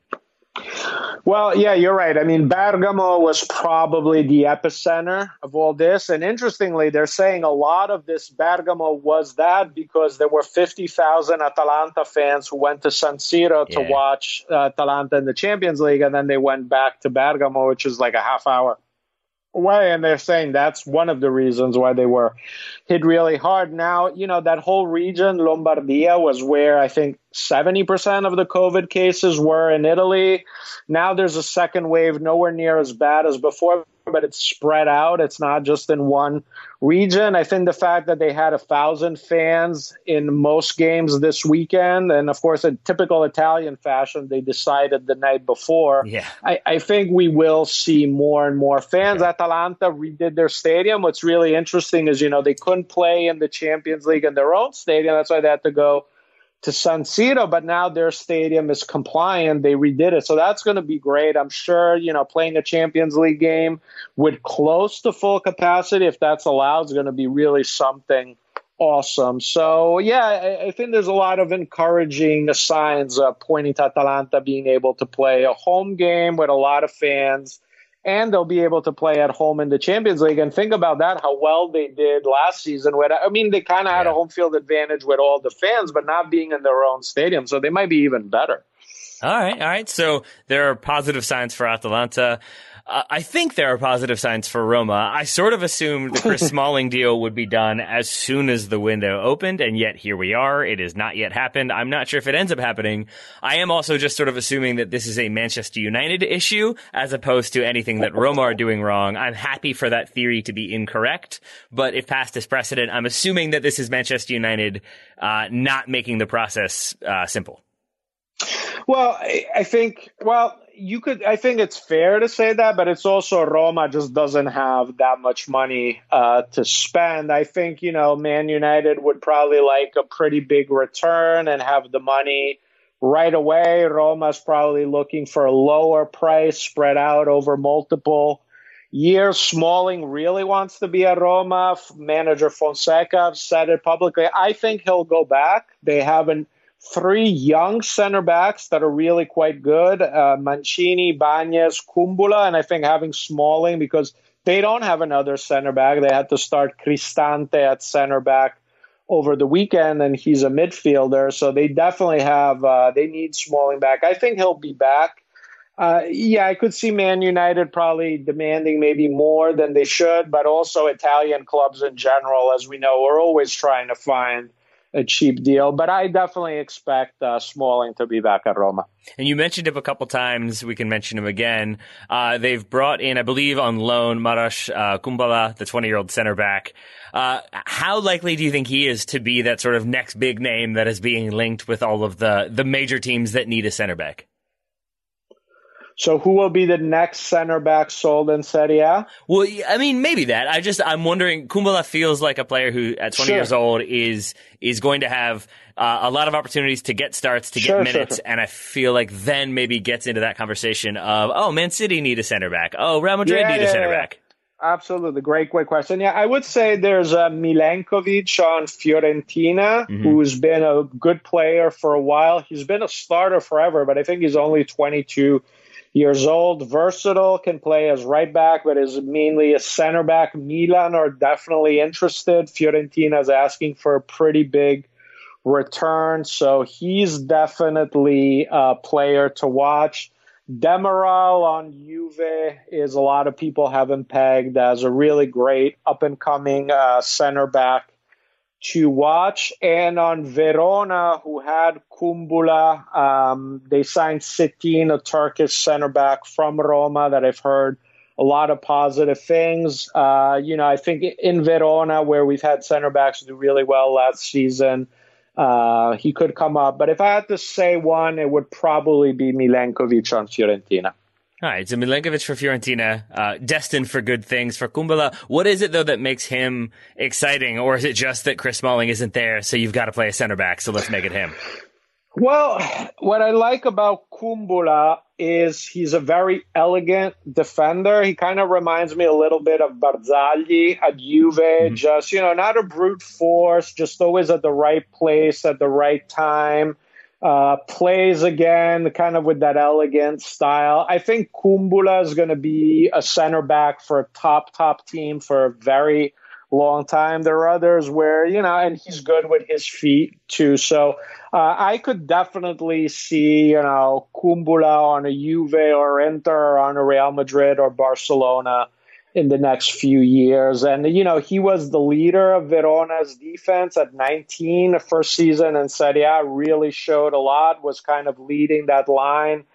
Well, yeah, you're right. I mean, Bergamo was probably the epicenter of all this. And interestingly, they're saying a lot of this Bergamo was that because there were 50,000 Atalanta fans who went to San Siro yeah. to watch uh, Atalanta in the Champions League. And then they went back to Bergamo, which is like a half hour away. And they're saying that's one of the reasons why they were hit really hard. Now, you know, that whole region, Lombardia, was where I think 70% of the COVID cases were in Italy. Now there's a second wave, nowhere near as bad as before, but it's spread out. It's not just in one region. I think the fact that they had a thousand fans in most games this weekend, and of course, in typical Italian fashion, they decided the night before. Yeah. I, I think we will see more and more fans. Yeah. Atalanta redid their stadium. What's really interesting is, you know, they couldn't play in the Champions League in their own stadium. That's why they had to go to San Siro, but now their stadium is compliant. They redid it. So that's going to be great. I'm sure, you know, playing a Champions League game with close to full capacity, if that's allowed, is going to be really something awesome. So, yeah, I, I think there's a lot of encouraging signs uh, pointing to Atalanta being able to play a home game with a lot of fans and they'll be able to play at home in the Champions League. And think about that, how well they did last season. With I mean, they kind of had yeah. a home field advantage with all the fans, but not being in their own stadium, so they might be even better. All right, all right. So there are positive signs for Atalanta. I think there are positive signs for Roma. I sort of assumed the Chris <laughs> Smalling deal would be done as soon as the window opened, and yet here we are. It has not yet happened. I'm not sure if it ends up happening. I am also just sort of assuming that this is a Manchester United issue as opposed to anything that Roma are doing wrong. I'm happy for that theory to be incorrect, but if past is precedent, I'm assuming that this is Manchester United uh, not making the process uh, simple. Well, I, I think, well, you could i think it's fair to say that but it's also roma just doesn't have that much money uh, to spend. I think you know man united would probably like a pretty big return and have the money right away. Roma's probably looking for a lower price spread out over multiple years. Smalling really wants to be at roma. Manager fonseca said it publicly. I think he'll go back. They haven't three young center backs that are really quite good uh, Mancini, Ibanez, Kumbulla, and I think having Smalling because they don't have another center back. They had to start Cristante at center back over the weekend, and he's a midfielder. So they definitely have, uh, they need Smalling back. I think he'll be back. Uh, yeah, I could see Man United probably demanding maybe more than they should, but also Italian clubs in general, as we know, are always trying to find a cheap deal. But I definitely expect uh, Smalling to be back at Roma. And you mentioned him a couple times. We can mention him again. Uh, they've brought in, I believe, on loan Marash uh, Kumbulla, the 20 year old center back. Uh, how likely do you think he is to be that sort of next big name that is being linked with all of the the major teams that need a center back? So who will be the next center back sold in Serie A? Well, I mean, maybe that. I just I'm wondering. Kumbulla feels like a player who, at 20 sure. years old, is is going to have uh, a lot of opportunities to get starts, to get sure, minutes, sure, and I feel like then maybe gets into that conversation of, oh, Man City need a center back. Oh, Real Madrid yeah, need yeah, a center yeah. back. Absolutely, great, great question. Yeah, I would say there's a Milenkovic on Fiorentina, mm-hmm. who's been a good player for a while. He's been a starter forever, but I think he's only 22 years old, versatile, can play as right back, but is mainly a center back. Milan are definitely interested. Fiorentina is asking for a pretty big return, so he's definitely a player to watch. Demiral on Juve is a lot of people have him pegged as a really great up and coming uh, center back to watch. And on Verona, who had Kumbulla, um, they signed Cetin, a Turkish center back from Roma that I've heard a lot of positive things. Uh, you know, I think in Verona, where we've had center backs do really well last season, uh, he could come up. But if I had to say one, it would probably be Milenkovic on Fiorentina. All right, so Milenkovic for Fiorentina, uh, destined for good things for Kumbulla. What is it though that makes him exciting, or is it just that Chris Smalling isn't there, so you've got to play a center back, so let's make it him? Well, what I like about Kumbulla is he's a very elegant defender. He kind of reminds me a little bit of Barzagli at Juve, mm-hmm. just, you know, not a brute force, just always at the right place at the right time. Uh, plays again, kind of with that elegant style. I think Kumbulla is going to be a center back for a top, top team for a very long time. There are others where, you know, and he's good with his feet too. So uh, I could definitely see, you know, Kumbulla on a Juve or Inter or on a Real Madrid or Barcelona in the next few years. And, you know, he was the leader of Verona's defense at 19, the first season in Serie A, really showed a lot, was kind of leading that line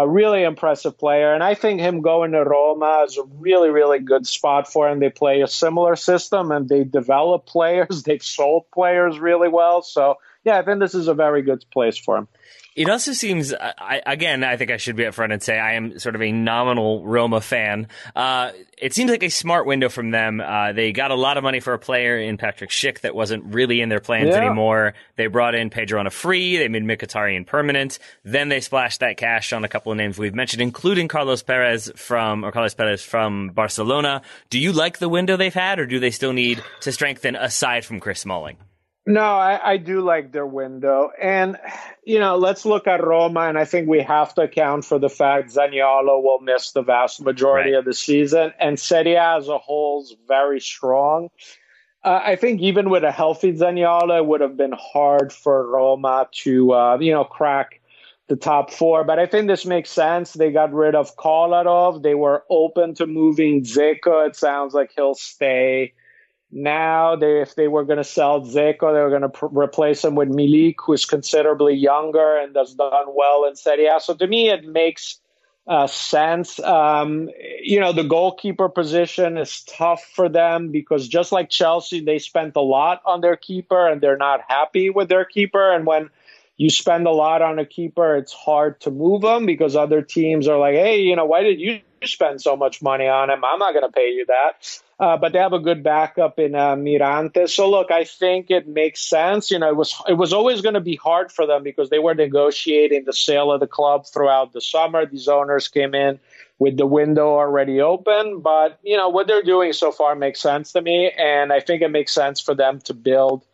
really impressive player. And I think him going to Roma is a really, really good spot for him. They play a similar system and they develop players. <laughs> They've sold players really well. So, yeah, I think this is a very good place for him. It also seems, I, again, I think I should be upfront and say I am sort of a nominal Roma fan. Uh, it seems like a smart window from them. Uh, they got a lot of money for a player in Patrick Schick that wasn't really in their plans yeah. anymore. They brought in Pedro on a free. They made Mkhitaryan permanent. Then they splashed that cash on a couple of names we've mentioned, including Carlos Perez from, or Carlos Perez from Barcelona. Do you like the window they've had, or do they still need to strengthen aside from Chris Smalling? No, I, I, do like their window. And, you know, let's look at Roma, and I think we have to account for the fact Zaniolo will miss the vast majority right. of the season, and Serie A as a whole is very strong. Uh, I think even with a healthy Zaniolo, it would have been hard for Roma to, uh, you know, crack the top four. But I think this makes sense. They got rid of Kolarov. They were open to moving Dzeko. It sounds like he'll stay. Now, they, if they were going to sell Dzeko, they were going to pr- replace him with Milik, who's considerably younger and has done well in Serie A. So to me, it makes uh, sense. Um, you know, the goalkeeper position is tough for them because just like Chelsea, they spent a lot on their keeper and they're not happy with their keeper. And when you spend a lot on a keeper, it's hard to move them because other teams are like, hey, you know, why did you spend so much money on him? I'm not going to pay you that. Uh, but they have a good backup in uh, Mirante. So look, I think it makes sense. You know, it was it was always going to be hard for them because they were negotiating the sale of the club throughout the summer. These owners came in with the window already open, but you know what they're doing so far makes sense to me, and I think it makes sense for them to build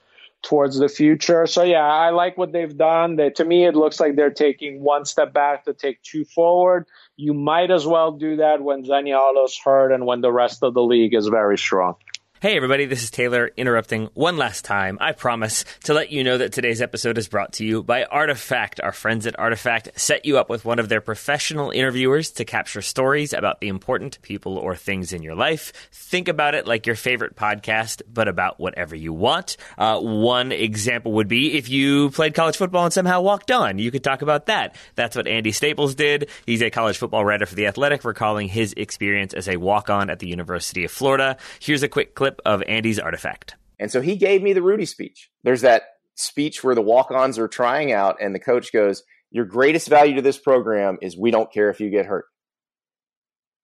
towards the future. So yeah, I like what they've done. They, to me, it looks like they're taking one step back to take two forward you might as well do that when Zaniolo's hurt and when the rest of the league is very strong. Hey, everybody, this is Taylor interrupting one last time. I promise to let you know that today's episode is brought to you by Artifact. Our friends at Artifact set you up with one of their professional interviewers to capture stories about the important people or things in your life. Think about it like your favorite podcast, but about whatever you want. Uh, one example would be if you played college football and somehow walked on. You could talk about that. That's what Andy Staples did. He's a college football writer for The Athletic, recalling his experience as a walk on at the University of Florida. Here's a quick clip clip of Andy's artifact. And so he gave me the Rudy speech. There's that speech where the walk ons are trying out, and the coach goes, Your greatest value to this program is we don't care if you get hurt. <laughs>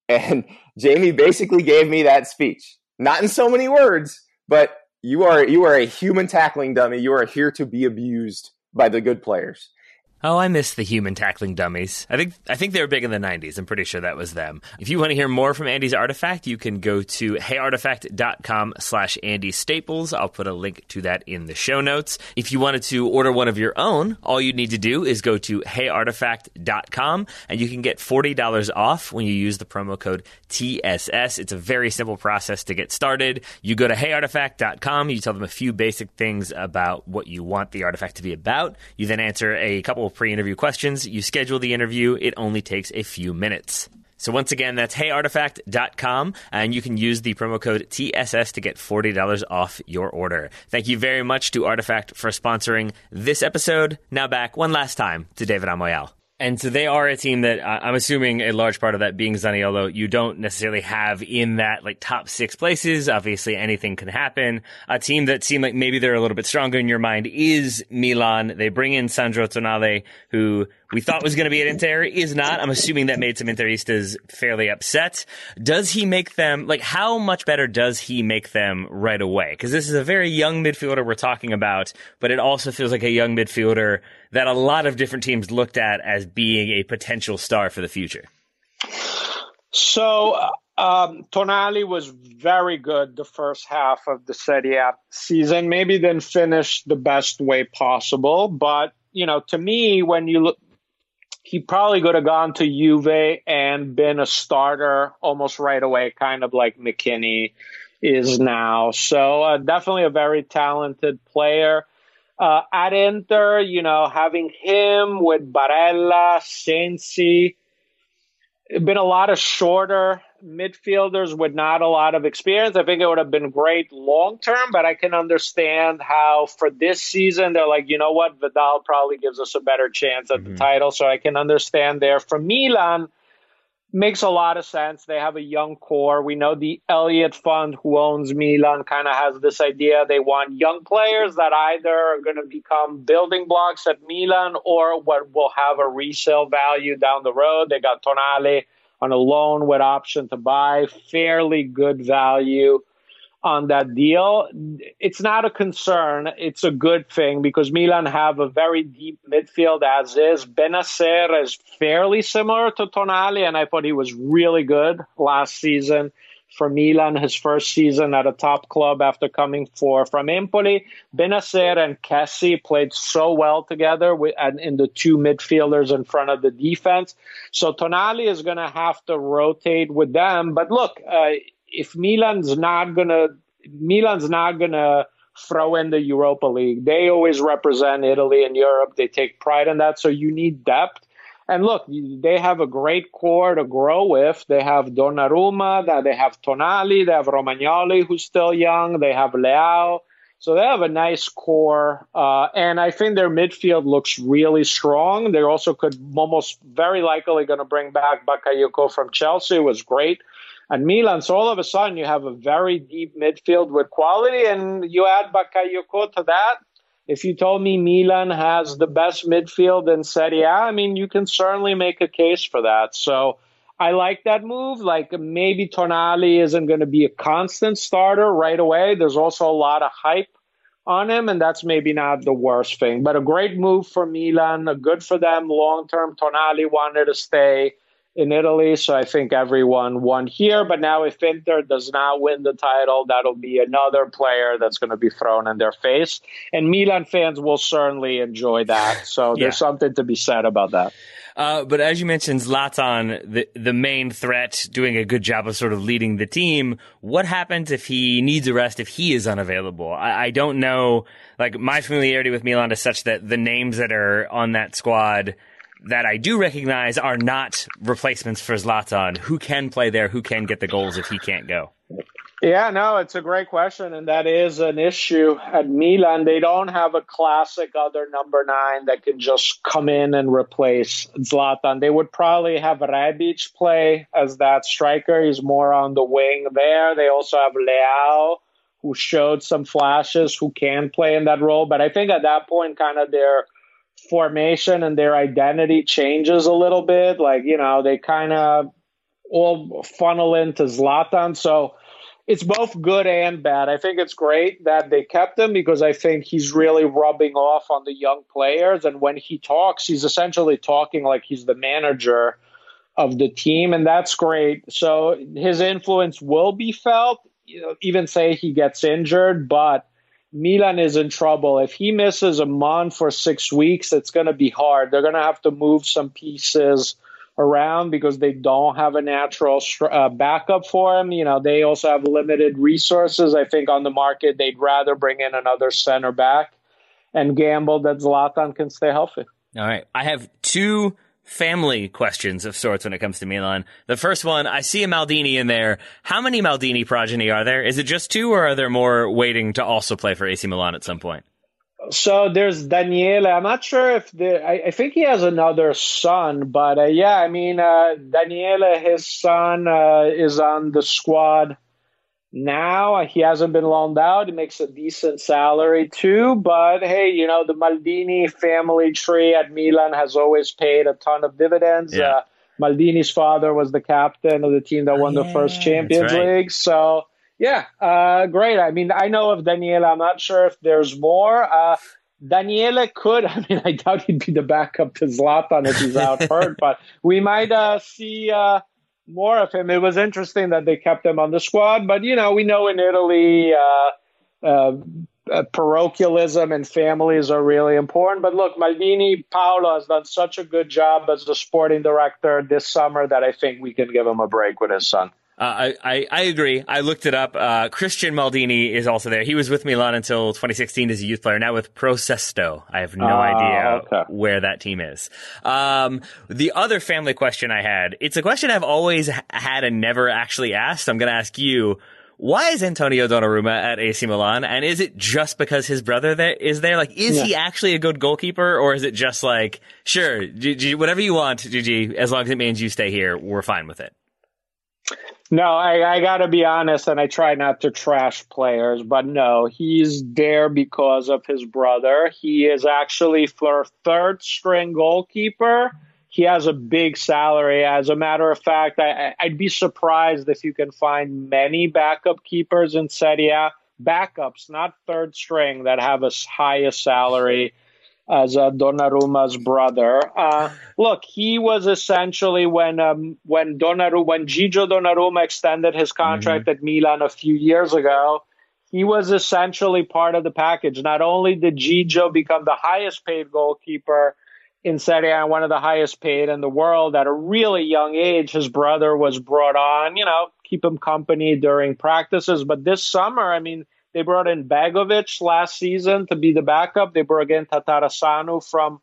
And Jamie basically gave me that speech. Not in so many words, but you are you are a human tackling dummy. You are here to be abused by the good players. Oh, I miss the human tackling dummies. I think I think they were big in the 90s. I'm pretty sure that was them. If you want to hear more from Andy's Artifact, you can go to heyartifact.com slash Andy Staples. I'll put a link to that in the show notes. If you wanted to order one of your own, all you need to do is go to heyartifact.com and you can get $40 off when you use the promo code TSS. It's a very simple process to get started. You go to heyartifact.com, you tell them a few basic things about what you want the artifact to be about. You then answer a couple of pre interview questions. You schedule the interview, it only takes a few minutes. So once again, that's heyartifact.com, and you can use the promo code TSS to get $40 off your order. Thank you very much to Artifact for sponsoring this episode. Now back one last time to David Amoyal. And so they are a team that uh, I'm assuming a large part of that being Zaniolo, you don't necessarily have in that like top six places. Obviously, anything can happen. A team that seemed like maybe they're a little bit stronger in your mind is Milan. They bring in Sandro Tonali, who we thought was going to be at Inter is not. I'm assuming that made some Interistas fairly upset. Does he make them, like, how much better does he make them right away? Because this is a very young midfielder we're talking about, but it also feels like a young midfielder that a lot of different teams looked at as being a potential star for the future. So, um, Tonali was very good the first half of the Serie A season. Maybe didn't finish the best way possible, but you know, to me, when you look, he probably could have gone to Juve and been a starter almost right away, kind of like McKennie is now. So uh, definitely a very talented player. Uh, at Inter, you know, having him with Barella, Sensi, been a lot of shorter midfielders with not a lot of experience. I think it would have been great long term, but I can understand how for this season they're like, you know what, Vidal probably gives us a better chance at mm-hmm. the title. So I can understand there. For Milan, makes a lot of sense. They have a young core. We know the Elliott Fund, who owns Milan, kind of has this idea they want young players that either are going to become building blocks at Milan or what will have a resale value down the road. They got Tonali on a loan with option to buy, fairly good value on that deal. It's not a concern. It's a good thing because Milan have a very deep midfield as is. Bennacer is fairly similar to Tonali, and I thought he was really good last season for Milan, his first season at a top club after coming for from Empoli. Bennacer and Kessie played so well together with, and in the two midfielders in front of the defense. So Tonali is going to have to rotate with them. But look, uh, if Milan's not gonna Milan's not gonna throw in the Europa League. They always represent Italy and Europe. They take pride in that. So you need depth. And look, they have a great core to grow with. They have Donnarumma, they have Tonali, they have Romagnoli, who's still young. They have Leao. So they have a nice core, uh, and I think their midfield looks really strong. They also could almost very likely going to bring back Bakayoko from Chelsea. Was great and Milan. So all of a sudden, you have a very deep midfield with quality, and you add Bakayoko to that. If you told me Milan has the best midfield in Serie A, I mean, you can certainly make a case for that. So I like that move. Like maybe Tonali isn't going to be a constant starter right away. There's also a lot of hype on him, and that's maybe not the worst thing. But a great move for Milan, good for them long term. Tonali wanted to stay in Italy. So I think everyone won here. But now, if Inter does not win the title, that'll be another player that's going to be thrown in their face. And Milan fans will certainly enjoy that. So <laughs> there's something to be said about that. Uh, but as you mentioned, Zlatan, the the main threat, doing a good job of sort of leading the team. What happens if he needs a rest? If he is unavailable, I, I don't know. Like my familiarity with Milan is such that the names that are on that squad that I do recognize are not replacements for Zlatan. Who can play there? Who can get the goals if he can't go? Yeah, no, it's a great question, and that is an issue at Milan. They don't have a classic other number nine that can just come in and replace Zlatan. They would probably have Rebic play as that striker. He's more on the wing there. They also have Leao, who showed some flashes, who can play in that role. But I think at that point, kind of their formation and their identity changes a little bit. Like, you know, they kind of all funnel into Zlatan. So it's both good and bad. I think it's great that they kept him because I think he's really rubbing off on the young players. And when he talks, he's essentially talking like he's the manager of the team, and that's great. So his influence will be felt. You know, even say he gets injured, but Milan is in trouble. If he misses a month or six weeks, it's going to be hard. They're going to have to move some pieces around because they don't have a natural uh, backup for him. You know, they also have limited resources. I think on the market, they'd rather bring in another center back and gamble that Zlatan can stay healthy. All right. I have two family questions of sorts when it comes to Milan. The first one, I see a Maldini in there. How many Maldini progeny are there? Is it just two, or are there more waiting to also play for AC Milan at some point? So there's Daniele. I'm not sure if the. I, I think he has another son, but uh, yeah, I mean uh, Daniele, his son, uh, is on the squad now. He hasn't been loaned out. He makes a decent salary too. But hey, you know, the Maldini family tree at Milan has always paid a ton of dividends. Yeah. Uh, Maldini's father was the captain of the team that won the yeah, first Champions right. League. So, yeah, uh, great. I mean, I know of Daniele. I'm not sure if there's more. Uh, Daniele could, <laughs> I mean, I doubt he'd be the backup to Zlatan if he's out <laughs> hurt, but we might uh, see uh, more of him. It was interesting that they kept him on the squad, but, you know, we know in Italy, uh, uh, uh, parochialism and families are really important. But look, Maldini Paolo has done such a good job as the sporting director this summer that I think we can give him a break with his son. Uh, I, I, I agree. I looked it up. Uh, Christian Maldini is also there. He was with Milan until 2016 as a youth player. Now with Pro Sesto. I have no Ah, idea okay. where that team is. Um, the other family question I had, it's a question I've always had and never actually asked. I'm going to ask you. Why is Antonio Donnarumma at AC Milan? And is it just because his brother there is there? Like, is he actually a good goalkeeper, or is it just like, sure, whatever you want, Gigi, as long as it means you stay here, we're fine with it. No, I, I got to be honest, and I try not to trash players, but no, he's there because of his brother. He is actually for third string goalkeeper. He has a big salary. As a matter of fact, I, I'd be surprised if you can find many backup keepers in Serie A. Backups, not third string, that have a salary as uh, Donnarumma's brother. Uh, look, he was essentially when um, when Donnarumma, when Gigio Donnarumma extended his contract at Milan a few years ago. He was essentially part of the package. Not only did Gigio become the highest paid goalkeeper in Serie A and one of the highest paid in the world at a really young age, his brother was brought on, you know, keep him company during practices. But this summer, I mean, they brought in Begovic last season to be the backup. They brought in Tatarusanu from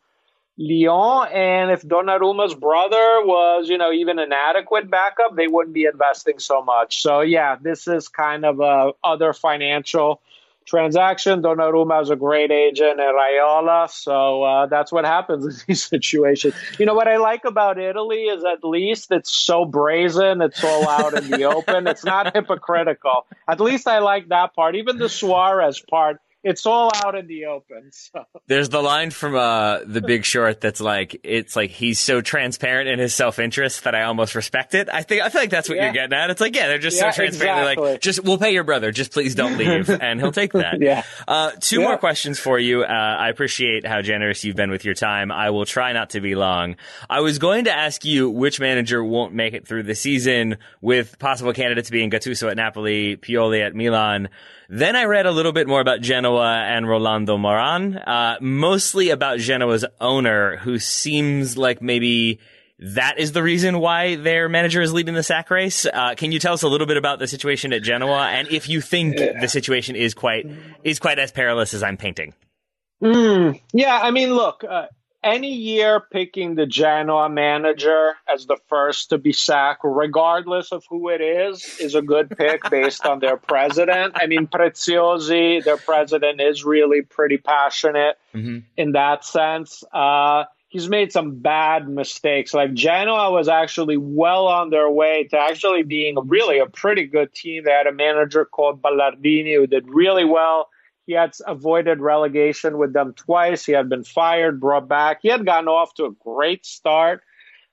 Lyon. And if Donnarumma's brother was, you know, even an adequate backup, they wouldn't be investing so much. So, yeah, this is kind of a other financial transaction. Donnarumma has a great agent at Raiola, so uh, that's what happens <laughs> in these situations. You know what I like about Italy is at least it's so brazen, it's all out in the <laughs> open. It's not hypocritical. At least I like that part. Even the Suarez part, it's all out in the open. So. <laughs> There's the line from uh, The Big Short that's like, it's like he's so transparent in his self interest that I almost respect it. I think I feel like that's what Yeah. you're getting at. It's like, yeah, they're just Yeah, so transparent. They're like, just we'll pay your brother, just please don't <laughs> leave, and he'll take that. Yeah. Uh, two Yeah. more questions for you. Uh, I appreciate how generous you've been with your time. I will try not to be long. I was going to ask you which manager won't make it through the season, with possible candidates being Gattuso at Napoli, Pioli at Milan. Then I read a little bit more about Genoa and Rolando Maran, uh, mostly about Genoa's owner, who seems like maybe that is the reason why their manager is leading the sack race. Uh, can you tell us a little bit about the situation at Genoa, and if you think the situation is quite is quite as perilous as I'm painting? Mm, yeah, I mean, look, uh, any year picking the Genoa manager as the first to be sacked, regardless of who it is, is a good pick based on their president. I mean, Preziosi, their president, is really pretty passionate in that sense. Uh, he's made some bad mistakes. Like Genoa was actually well on their way to actually being really a pretty good team. They had a manager called Ballardini who did really well. He had avoided relegation with them twice. He had been fired, brought back. He had gotten off to a great start.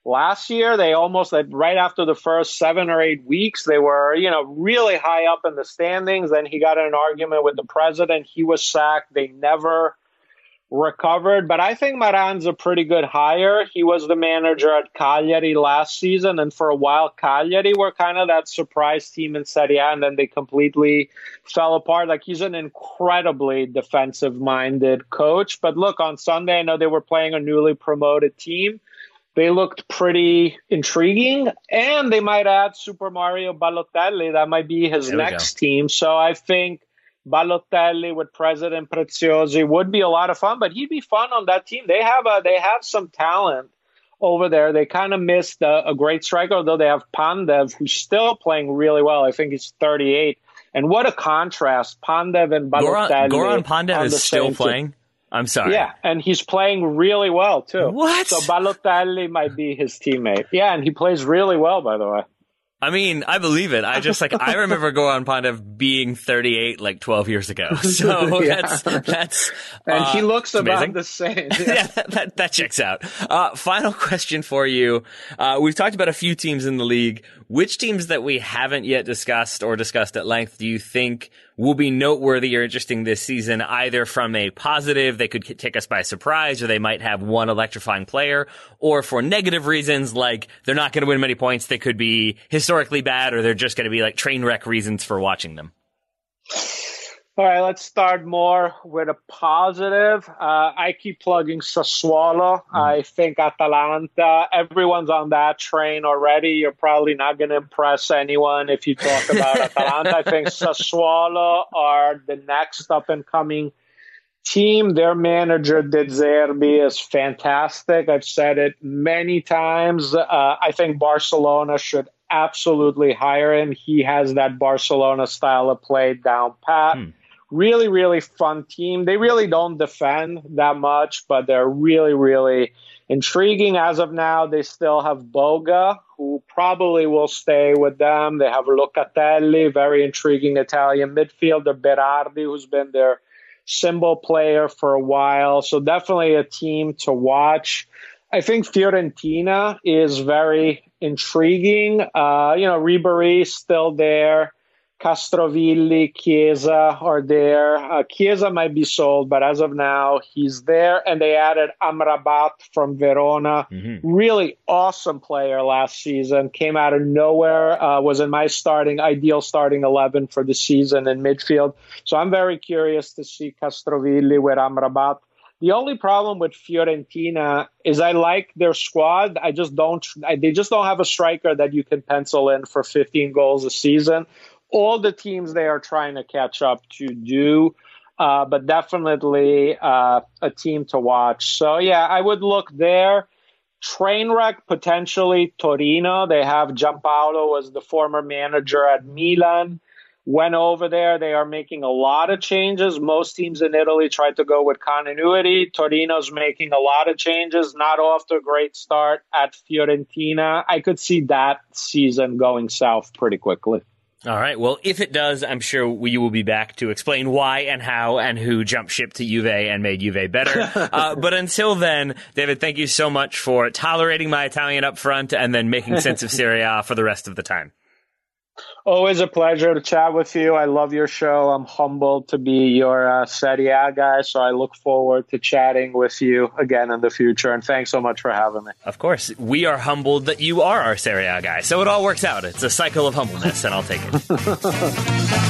Last year, they almost right after the first seven or eight weeks, they were, you know, really high up in the standings. Then he got in an argument with the president. He was sacked. They never recovered. But I think Maran's a pretty good hire. He was the manager at Cagliari last season, and for a while, Cagliari were kind of that surprise team in Serie A, and then they completely fell apart. Like he's an incredibly defensive-minded coach. But look, on Sunday, I know they were playing a newly promoted team. They looked pretty intriguing, and they might add Super Mario Balotelli. That might be his next team. So I think Balotelli with President Preziosi would be a lot of fun, but he'd be fun on that team. They have a, they have some talent over there. They kind of missed a, a great striker, although they have Pandev, who's still playing really well. I think he's 38. And what a contrast, Pandev and Balotelli. Goran, Goran Pandev is still same team. playing. I'm sorry. Yeah, and he's playing really well too. What? So Balotelli might be his teammate. Yeah, and he plays really well, by the way. I mean, I believe it. I <laughs> just like I remember Goran Pandev being 38 like 12 years ago. <laughs> So <laughs> yeah. that's that's and uh, he looks about amazing. the same. Yeah, yeah that, that, that checks out. Uh, final question for you. Uh, we've talked about a few teams in the league. Which teams that we haven't yet discussed or discussed at length do you think will be noteworthy or interesting this season, either from a positive, they could take us by surprise, or they might have one electrifying player, or for negative reasons, like they're not going to win many points, they could be historically bad, or they're just going to be like train wreck reasons for watching them? All right, let's start more with a positive. Uh, I keep plugging Sassuolo. Mm. I think Atalanta, everyone's on that train already. You're probably not going to impress anyone if you talk <laughs> about Atalanta. I think Sassuolo are the next up and coming team. Their manager, De Zerbi, is fantastic. I've said it many times. Uh, I think Barcelona should absolutely hire him. He has that Barcelona style of play down pat. Hmm really, really fun team. They really don't defend that much, but they're really, really intriguing. As of now, they still have Boga, who probably will stay with them. They have Locatelli, very intriguing Italian midfielder, Berardi, who's been their symbol player for a while. So definitely a team to watch. I think Fiorentina is very intriguing. Uh, you know, Ribery still there. Castrovilli, Chiesa are there. Uh, Chiesa might be sold, but as of now, he's there. And they added Amrabat from Verona. Mm-hmm. Really awesome player last season. Came out of nowhere. Uh, was in my starting, ideal starting 11 for the season in midfield. So I'm very curious to see Castrovilli with Amrabat. The only problem with Fiorentina is I like their squad. I just don't. I, they just don't have a striker that you can pencil in for 15 goals a season all the teams they are trying to catch up to do. Uh, but definitely uh, a team to watch. So yeah, I would look there. Trainwreck potentially Torino. They have Giampaolo as the former manager at Milan. Went over there. They are making a lot of changes. Most teams in Italy try to go with continuity. Torino's making a lot of changes. Not off to a great start at Fiorentina. I could see that season going south pretty quickly. All right. Well, if it does, I'm sure we will be back to explain why and how and who jumped ship to Juve and made Juve better. <laughs> uh, but until then, David, thank you so much for tolerating my Italian up front and then making sense of Serie A for the rest of the time. Always a pleasure to chat with you. I love your show. I'm humbled to be your uh, Serie A guy, so I look forward to chatting with you again in the future. And thanks so much for having me. Of course. We are humbled that you are our Serie A guy. So it all works out. It's a cycle of humbleness, and I'll take it. <laughs>